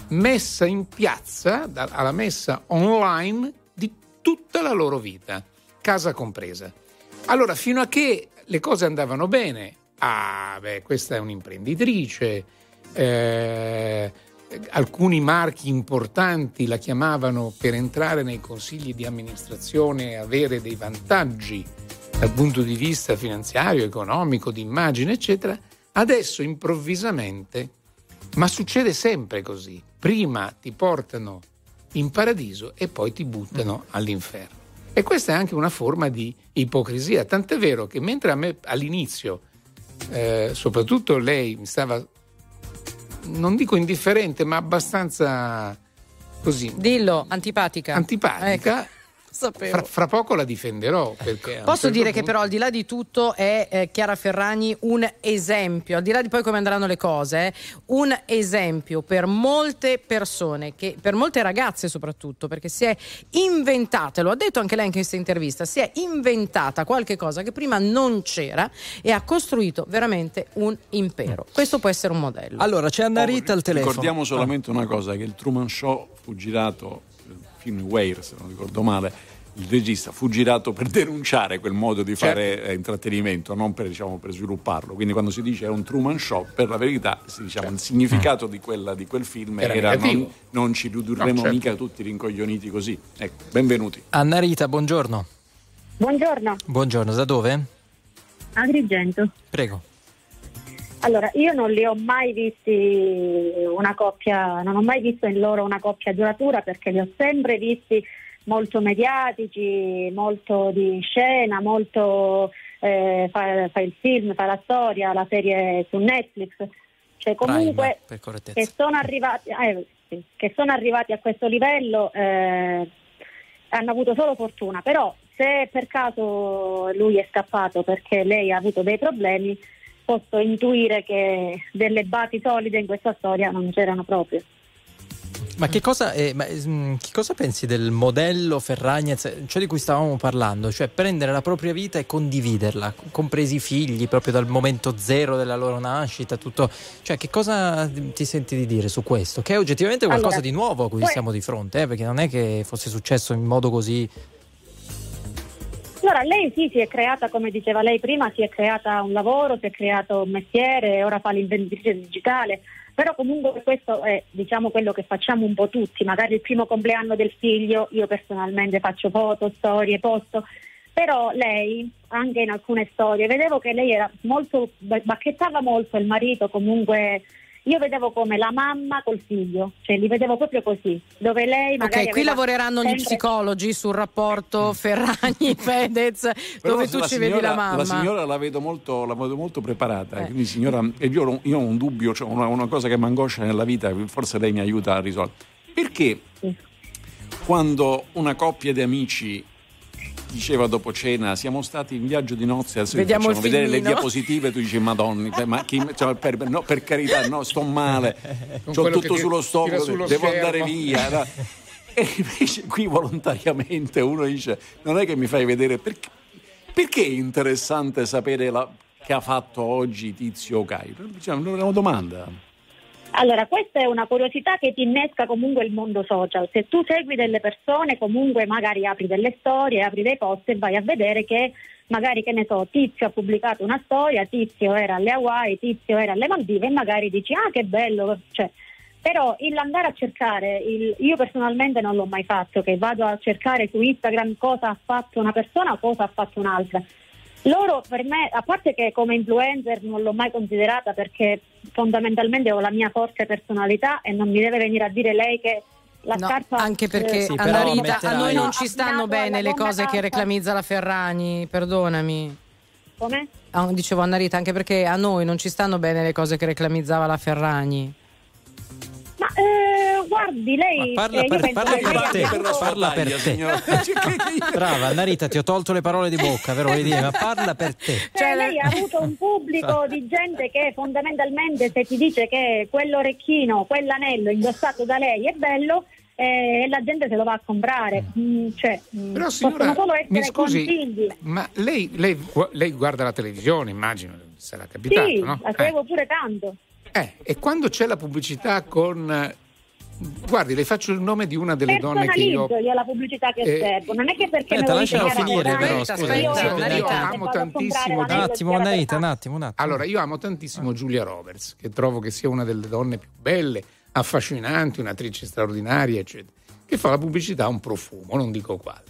messa in piazza, alla messa online di tutta la loro vita, casa compresa. Allora, fino a che le cose andavano bene, ah, beh, questa è un'imprenditrice, eh, alcuni marchi importanti la chiamavano per entrare nei consigli di amministrazione e avere dei vantaggi dal punto di vista finanziario, economico, di immagine, eccetera. Adesso improvvisamente, ma succede sempre così, prima ti portano in paradiso e poi ti buttano all'inferno. E questa è anche una forma di ipocrisia, tant'è vero che mentre a me all'inizio, eh, soprattutto lei mi stava, non dico indifferente, ma abbastanza così, Dillo, antipatica. antipatica, Sapevo. fra, fra poco la difenderò. Posso certo dire che punto- però al di là di tutto è eh, Chiara Ferragni un esempio, al di là di poi come andranno le cose, eh, un esempio per molte persone, che, per molte ragazze soprattutto, perché si è inventata, lo ha detto anche lei in questa intervista, si è inventata qualche cosa che prima non c'era e ha costruito veramente un impero. Questo può essere un modello. Allora c'è Anna Rita al telefono. Ricordiamo solamente una cosa, che il Truman Show fu girato, film Weir, se non ricordo male, il regista fu girato per denunciare quel modo di fare eh, intrattenimento, non per, diciamo, per svilupparlo. Quindi quando si dice è un Truman Show, per la verità diciamo, il significato di, quella- di quel film Era era, non, non ci ridurremo No, certo. mica tutti rincoglioniti così. Ecco, benvenuti. Anna Rita, buongiorno. Buongiorno, Buongiorno, da dove? Agrigento. Prego. Allora, io non li ho mai visti una coppia, non ho mai visto in loro una coppia duratura perché li ho sempre visti molto mediatici, molto di scena, molto eh, fa, fa il film, fa la storia, la serie su Netflix. Cioè comunque correttezza. che sono arrivati, eh, sì, che sono arrivati a questo livello eh, hanno avuto solo fortuna, però se per caso lui è scappato perché lei ha avuto dei problemi, posso intuire che delle basi solide in questa storia non c'erano proprio. Ma che cosa, eh, ma, mm, che cosa pensi del modello Ferragnez, cioè di cui stavamo parlando? Cioè prendere la propria vita e condividerla, compresi i figli, proprio dal momento zero della loro nascita, tutto. Cioè, che cosa ti senti di dire su questo? Che è oggettivamente qualcosa Allora, di nuovo a cui poi- siamo di fronte, eh, perché non è che fosse successo in modo così. Allora, lei sì, si è creata, come diceva lei prima, si è creata un lavoro, si è creato un mestiere, ora fa l'inventrice digitale, però comunque questo è diciamo quello che facciamo un po' tutti, magari il primo compleanno del figlio, io personalmente faccio foto, storie, posto, Però lei, anche in alcune storie, vedevo che lei era molto, bacchettava molto il marito, comunque io vedevo come la mamma col figlio, cioè li vedevo proprio così, dove lei magari Ok, qui lavoreranno gli sempre- psicologi sul rapporto [LAUGHS] Ferragni-Fedez, dove tu ci signora- vedi la mamma. La signora la vedo molto, la vedo molto preparata. Eh. Quindi, signora, e io, ho- io ho un dubbio, cioè una, una cosa che mi angoscia nella vita, forse lei mi aiuta a risolvere. Perché quando una coppia di amici diceva dopo cena siamo stati in viaggio di nozze adesso vi Vediamo facciamo il vedere le filmino." diapositive tu dici madonni te, ma chi- cioè, per, no, per carità no sto male Con ho tutto sullo stomaco sullo devo schermo. andare via no? [LAUGHS] e invece qui volontariamente uno dice non è che mi fai vedere perché, perché è interessante sapere la- che ha fatto oggi Tizio o Caio diciamo, è una domanda Allora, questa è una curiosità che ti innesca comunque il mondo social. Se tu segui delle persone, comunque magari apri delle storie, apri dei post e vai a vedere che magari, che ne so, Tizio ha pubblicato una storia, Tizio era alle Hawaii, Tizio era alle Maldive e magari dici, ah che bello, cioè, però il andare a cercare, il- io personalmente non l'ho mai fatto, che vado a cercare su Instagram cosa ha fatto una persona o cosa ha fatto un'altra. Loro per me, a parte che come influencer non l'ho mai considerata perché fondamentalmente ho la mia forte personalità e non mi deve venire a dire lei che la No, scarpa anche perché eh, Sì, però Anna Rita, a noi non ci stanno bene le cose che reclamizza la Ferragni, perdonami. Come? Ah, dicevo Anna Rita, anche perché a noi non ci stanno bene le cose che reclamizzava la Ferragni. Eh, guardi, lei Ma parla eh, per, parla che per te, parla per te. [LAUGHS] Brava, Annarita, ti ho tolto le parole di bocca, vero? Vuoi dire, ma parla per te. Cioè, lei ha avuto un pubblico di gente che fondamentalmente se ti dice che quell'orecchino, quell'anello indossato da lei è bello, eh, la gente se lo va a comprare. Mm, cioè, mm, Però signora, solo mi essere scusi, consigli. ma lei, lei lei guarda la televisione, immagino, sarà capitato, Sì, no? la Eh. seguo pure tanto. Eh, e quando c'è la pubblicità con... Guardi, le faccio il nome di una delle donne che io... Personalizzo io la pubblicità che Eh, servo. Non è che perché aspetta, dice finire, però, scusa, io, io amo tantissimo- Un attimo, Chiara Annarita, un attimo, un attimo. Allora, io amo tantissimo Giulia Roberts, che trovo che sia una delle donne più belle, affascinanti, un'attrice straordinaria, eccetera, che fa la pubblicità a un profumo, non dico quale.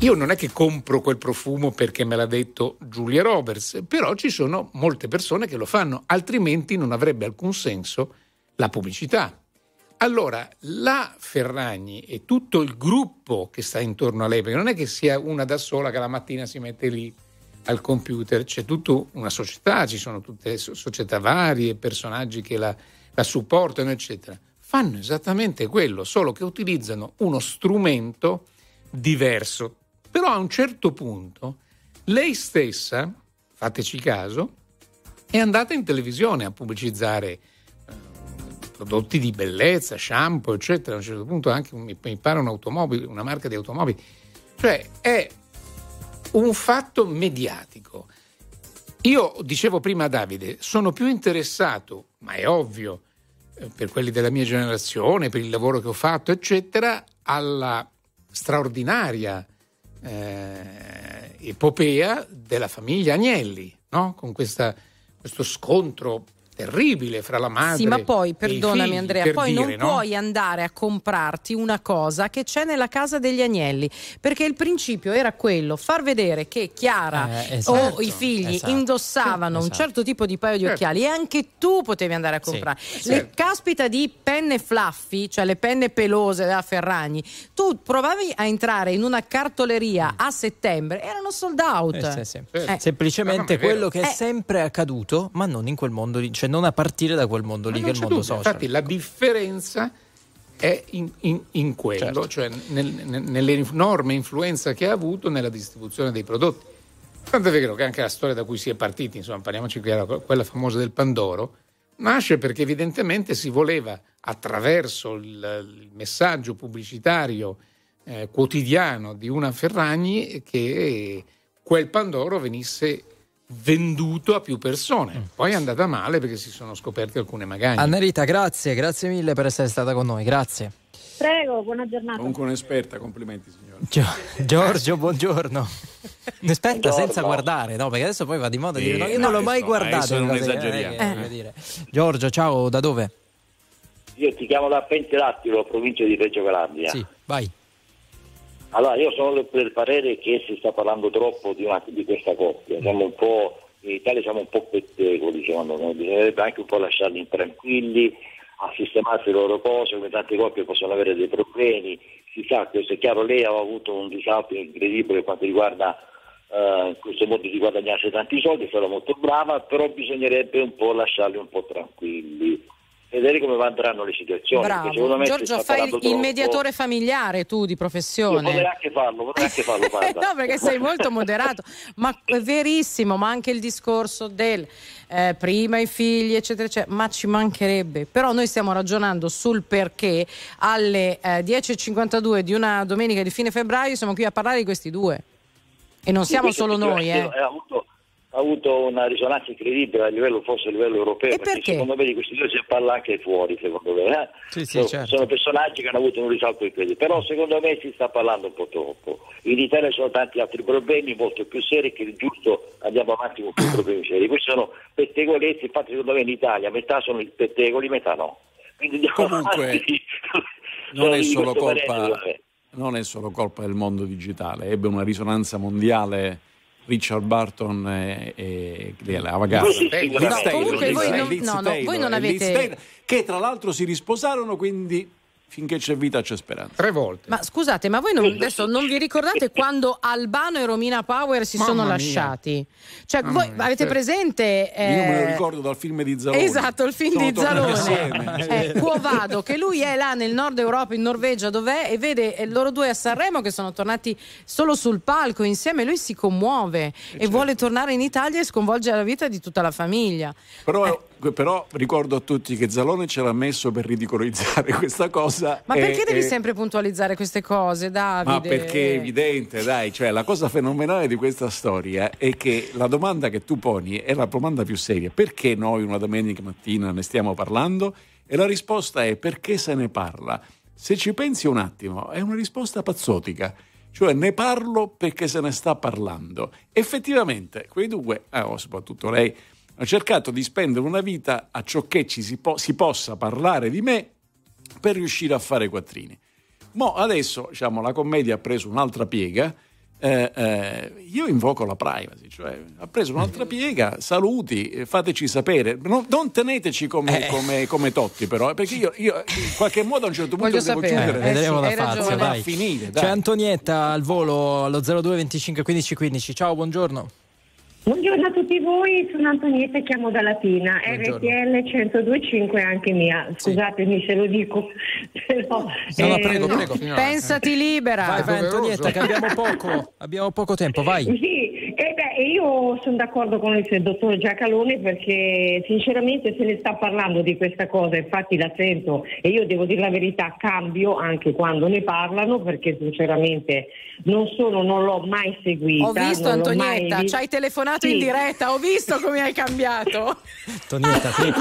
Io non è che compro quel profumo perché me l'ha detto Giulia Roberts, però ci sono molte persone che lo fanno, altrimenti non avrebbe alcun senso la pubblicità. Allora, la Ferragni e tutto il gruppo che sta intorno a lei, perché non è che sia una da sola che la mattina si mette lì al computer, c'è tutta una società, ci sono tutte so- società varie, personaggi che la, la supportano, eccetera. Fanno esattamente quello, solo che utilizzano uno strumento diverso. Però a un certo punto lei stessa, fateci caso, è andata in televisione a pubblicizzare eh, prodotti di bellezza, shampoo, eccetera. A un certo punto anche mi pare un'automobile, una marca di automobili. Cioè è un fatto mediatico. Io dicevo prima a Davide, sono più interessato, ma è ovvio, eh, per quelli della mia generazione, per il lavoro che ho fatto, eccetera, alla straordinaria eh, epopea della famiglia Agnelli, no? con questa- questo scontro terribile fra la madre Sì, ma poi, perdonami figli, Andrea, per poi dire, non no? puoi andare a comprarti una cosa che c'è nella casa degli agnelli, perché il principio era quello, far vedere che Chiara Eh, esatto, o i figli esatto. indossavano un Esatto. certo tipo di paio di Certo. occhiali e anche tu potevi andare a comprare. Sì, Le certo. caspita di penne fluffy, cioè le penne pelose della Ferragni, tu provavi a entrare in una cartoleria a settembre, erano sold out. Eh, sì, sì. Eh. Semplicemente ma è vero. quello che è Eh. sempre accaduto, ma non in quel mondo lì, cioè non a partire da quel mondo lì che è il mondo dubbio. social. Infatti la differenza è in, in- in quello, Certo. cioè nel- nel- nell'enorme influenza che ha avuto nella distribuzione dei prodotti. Tanto è vero che anche la storia da cui si è partiti, insomma, parliamoci era quella famosa del Pandoro, nasce perché evidentemente si voleva, attraverso il, il messaggio pubblicitario eh, quotidiano di una Ferragni, che quel Pandoro venisse venduto a più persone. Poi è andata male perché si sono scoperte alcune magagne. Annarita, grazie, grazie mille per essere stata con noi, grazie. Prego, buona giornata. comunque un'esperta complimenti signora Gio- Giorgio, buongiorno. Aspetta, Buongiorno. senza guardare, no? Perché adesso poi va di moda Sì, dire no, io no, non l'ho mai guardato. non esageriamo. eh, dire. Giorgio, ciao, da dove? Io ti chiamo da Pentedattilo, provincia di Reggio Calabria. Sì, vai. Allora, io sono del- parere che si sta parlando troppo di, una- di questa coppia. Siamo in Italia siamo un po' pettegoli, secondo me. Bisognerebbe anche un po' lasciarli tranquilli a sistemarsi le loro cose, come tante coppie possono avere dei problemi. Si sa, questo è chiaro, lei aveva avuto un disastro incredibile per quanto riguarda eh, questo modo di guadagnarsi tanti soldi, è molto brava, però bisognerebbe un po' lasciarli un po' tranquilli. Vedere come andranno le situazioni. Bravo. Giorgio, fai il troppo. mediatore familiare tu di Io potrei professione. anche farlo, potrei anche farlo, [LAUGHS] no, perché sei molto moderato, ma è verissimo, ma anche il discorso del eh, prima i figli, eccetera, eccetera, ma ci mancherebbe. Però noi stiamo ragionando sul perché alle eh, 10.52 di una domenica di fine febbraio siamo qui a parlare di questi due. E non Sì, siamo questo solo noi, eh. sicuramente Ha avuto, ha avuto una risonanza incredibile a livello, forse a livello europeo, perché, perché? secondo me di questi due si parla anche fuori, secondo me. eh. Sì, sì, sono, certo. sono personaggi che hanno avuto un risalto incredibile, però secondo me si sta parlando un po' troppo. In Italia ci sono tanti altri problemi molto più seri che è giusto andiamo avanti con più problemi seri. Questi sono pettegolezzi, infatti secondo me in Italia metà sono i pettegoli, metà no. Quindi andiamo Comunque, avanti. non è solo parere, colpa me. non è solo colpa del mondo digitale, ebbe una risonanza mondiale Richard Barton e, e e la ragazza Sì, sì, no, comunque Liz voi non- no, no, voi non avete- Taylor, che tra l'altro si risposarono, quindi finché c'è vita c'è speranza. Tre volte. Ma scusate, ma voi non, adesso non vi ricordate quando Albano e Romina Power si Mamma sono mia. lasciati? Cioè, Mamma voi mia, avete certo. presente? Io me lo eh, ricordo dal film di Zalone. Esatto, il film Sono di Zalone. Eh, Quo Vado, che lui è là nel nord Europa, in Norvegia, dov'è, e vede eh, loro due a Sanremo che sono tornati solo sul palco insieme. Lui si commuove Eh, e vuole tornare in Italia e sconvolgere la vita di tutta la famiglia. Però, però ricordo a tutti che Zalone ce l'ha messo per ridicolizzare [LAUGHS] questa cosa. Ma e- perché devi e- sempre puntualizzare queste cose, Davide? Ma perché è evidente, dai, cioè la cosa fenomenale di questa storia è che la domanda che tu poni è la domanda più seria. Perché noi una domenica mattina ne stiamo parlando? E la risposta è perché se ne parla. Se ci pensi un attimo, è una risposta pazzotica. Cioè ne parlo perché se ne sta parlando. Effettivamente, quei due, eh, soprattutto lei, hanno cercato di spendere una vita a ciò che ci si, po- si possa parlare di me per riuscire a fare quattrini. Mo adesso diciamo, la commedia ha preso un'altra piega. eh, eh, io invoco la privacy, cioè ha preso un'altra [LAUGHS] piega. Saluti, eh, fateci sapere. Non, non teneteci come, come- come Totti, però, eh, perché io, io in qualche modo a un certo punto Voglio devo sapere. chiudere. Eh, vedremo da Eh, Fazio, come va a dai. finire, dai. C'è Antonietta al volo allo 02 25 15 15. Ciao, buongiorno. Buongiorno a tutti voi, sono Antonietta e chiamo da Latina, Buongiorno. RTL 1025 anche mia, scusatemi se lo dico. Però, No, no, eh, prego, prego. Pensati libera. Vai, vai Antonietta, che abbiamo poco, abbiamo poco tempo, vai. Sì, e beh, io sono d'accordo con il dottor Giacalone perché sinceramente se ne sta parlando di questa cosa, infatti la sento e io devo dire la verità, cambio anche quando ne parlano perché sinceramente non sono, non l'ho mai seguita. Ho visto non l'ho Antonietta, mai ci hai telefonato Sì. in diretta, ho visto come hai cambiato. Antonietta, qui,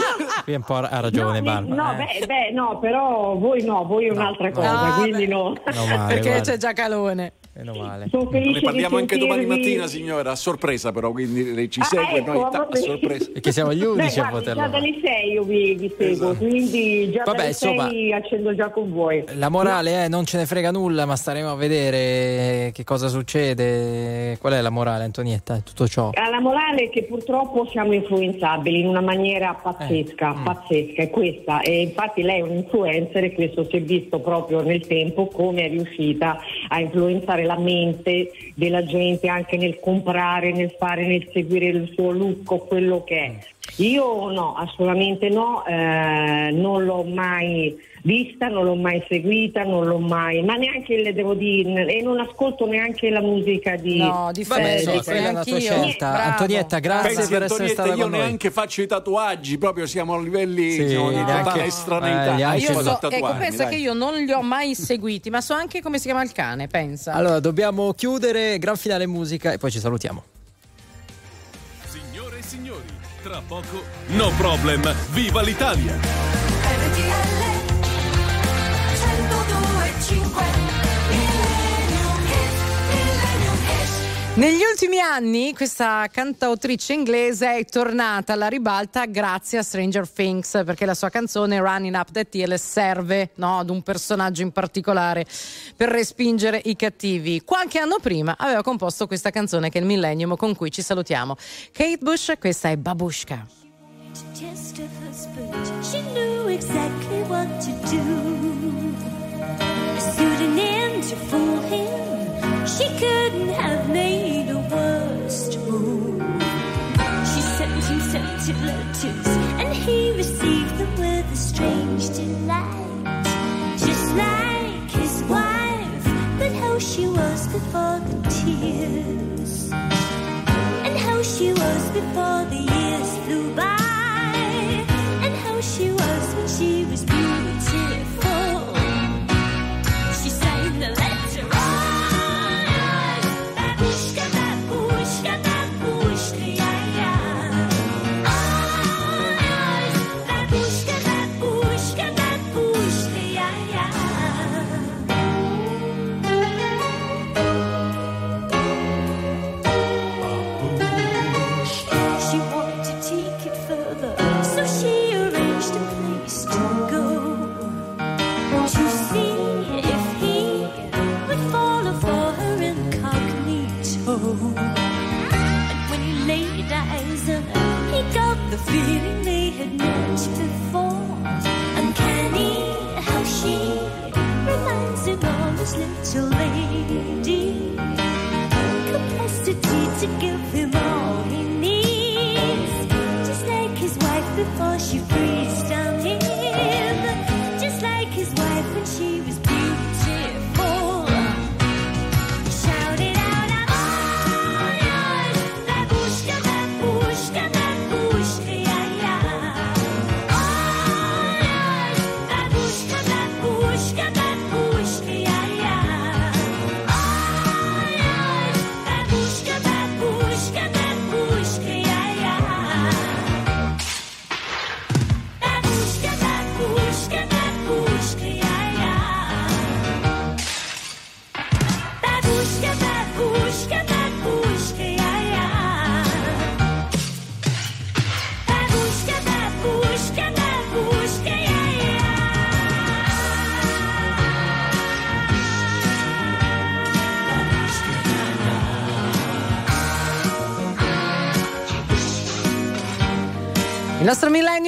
qui un po' ha ragione No, Barbara. no, eh. beh, beh, no, però voi no, voi è un'altra cosa, Ah, quindi no. Meno male, Perché guarda. c'è già calone. Meno male. Sono Ne parliamo anche domani mattina, signora, a sorpresa però, quindi lei ci Ah, segue, ecco, noi ta- a sorpresa. Perché siamo gli Beh, unici a guardi, poterlo già dalle 6 io vi, vi seguo, Esatto. quindi già Vabbè, dalle insomma, 6 accendo già con voi. La morale è non ce ne frega nulla, ma staremo a vedere che cosa succede. Qual è la morale, Antonietta? Tutto ciò. Alla morale è che purtroppo siamo influenzabili in una maniera pazzesca, Eh, mm. pazzesca, è questa. E infatti lei è un influencer e questo si è visto proprio nel tempo come è riuscita a influenzare la mente della gente anche nel comprare, nel fare, nel seguire il suo look o quello che è. Io no, assolutamente no, eh, non l'ho mai vista, non l'ho mai seguita, non l'ho mai, ma neanche le devo dire, e non ascolto neanche la musica di... No, di Vabbè, Fede, insomma, sì, quella è la tua scelta. Bravo. Antonietta, grazie Pensi, per essere Antonietta, stata io con noi. neanche faccio i tatuaggi, proprio siamo a livelli Sì, diciamo, di eh, estraneità. altri- Io Io so, ecco, pensa dai. che io non li ho mai seguiti, ma so anche come si chiama il cane, pensa. Allora, dobbiamo chiudere, gran finale musica e poi ci salutiamo. Tra poco No Problem, viva l'Italia! RTL 102.5 Negli ultimi anni questa cantautrice inglese è tornata alla ribalta grazie a Stranger Things perché la sua canzone Running Up That Hill serve no, ad un personaggio in particolare per respingere i cattivi. Qualche anno prima aveva composto questa canzone che è il Millennium con cui ci salutiamo. Kate Bush, questa è Babushka. She to, to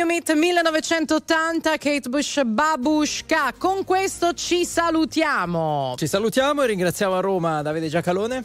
Hit 1980, Kate Bush Babushka. Con questo ci salutiamo. Ci salutiamo e ringraziamo a Roma Davide Giacalone.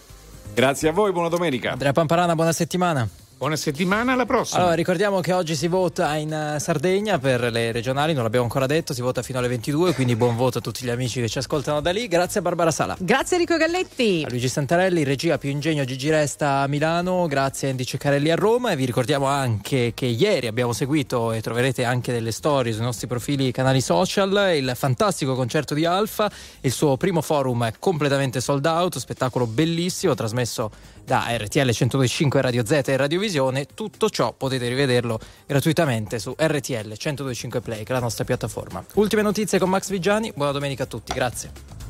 Grazie a voi, buona domenica. Andrea Pamparana, buona settimana. Buona settimana, alla prossima. Allora, ricordiamo che oggi si vota in eh, Sardegna per le regionali, non l'abbiamo ancora detto, si vota fino alle 22, quindi buon voto a tutti gli amici che ci ascoltano da lì. Grazie a Barbara Sala. Grazie Enrico Galletti. A Luigi Santarelli, regia più ingegno Gigi Resta a Milano, grazie a Andy Ceccarelli a Roma e vi ricordiamo anche che ieri abbiamo seguito e troverete anche delle storie sui nostri profili e canali social il fantastico concerto di Alfa, il suo primo forum è completamente sold out, spettacolo bellissimo trasmesso da RTL 102.5 Radio Z e Radiovisione, tutto ciò potete rivederlo gratuitamente su RTL 102.5 Play che è la nostra piattaforma. Ultime notizie con Max Vigiani, buona domenica a tutti, grazie.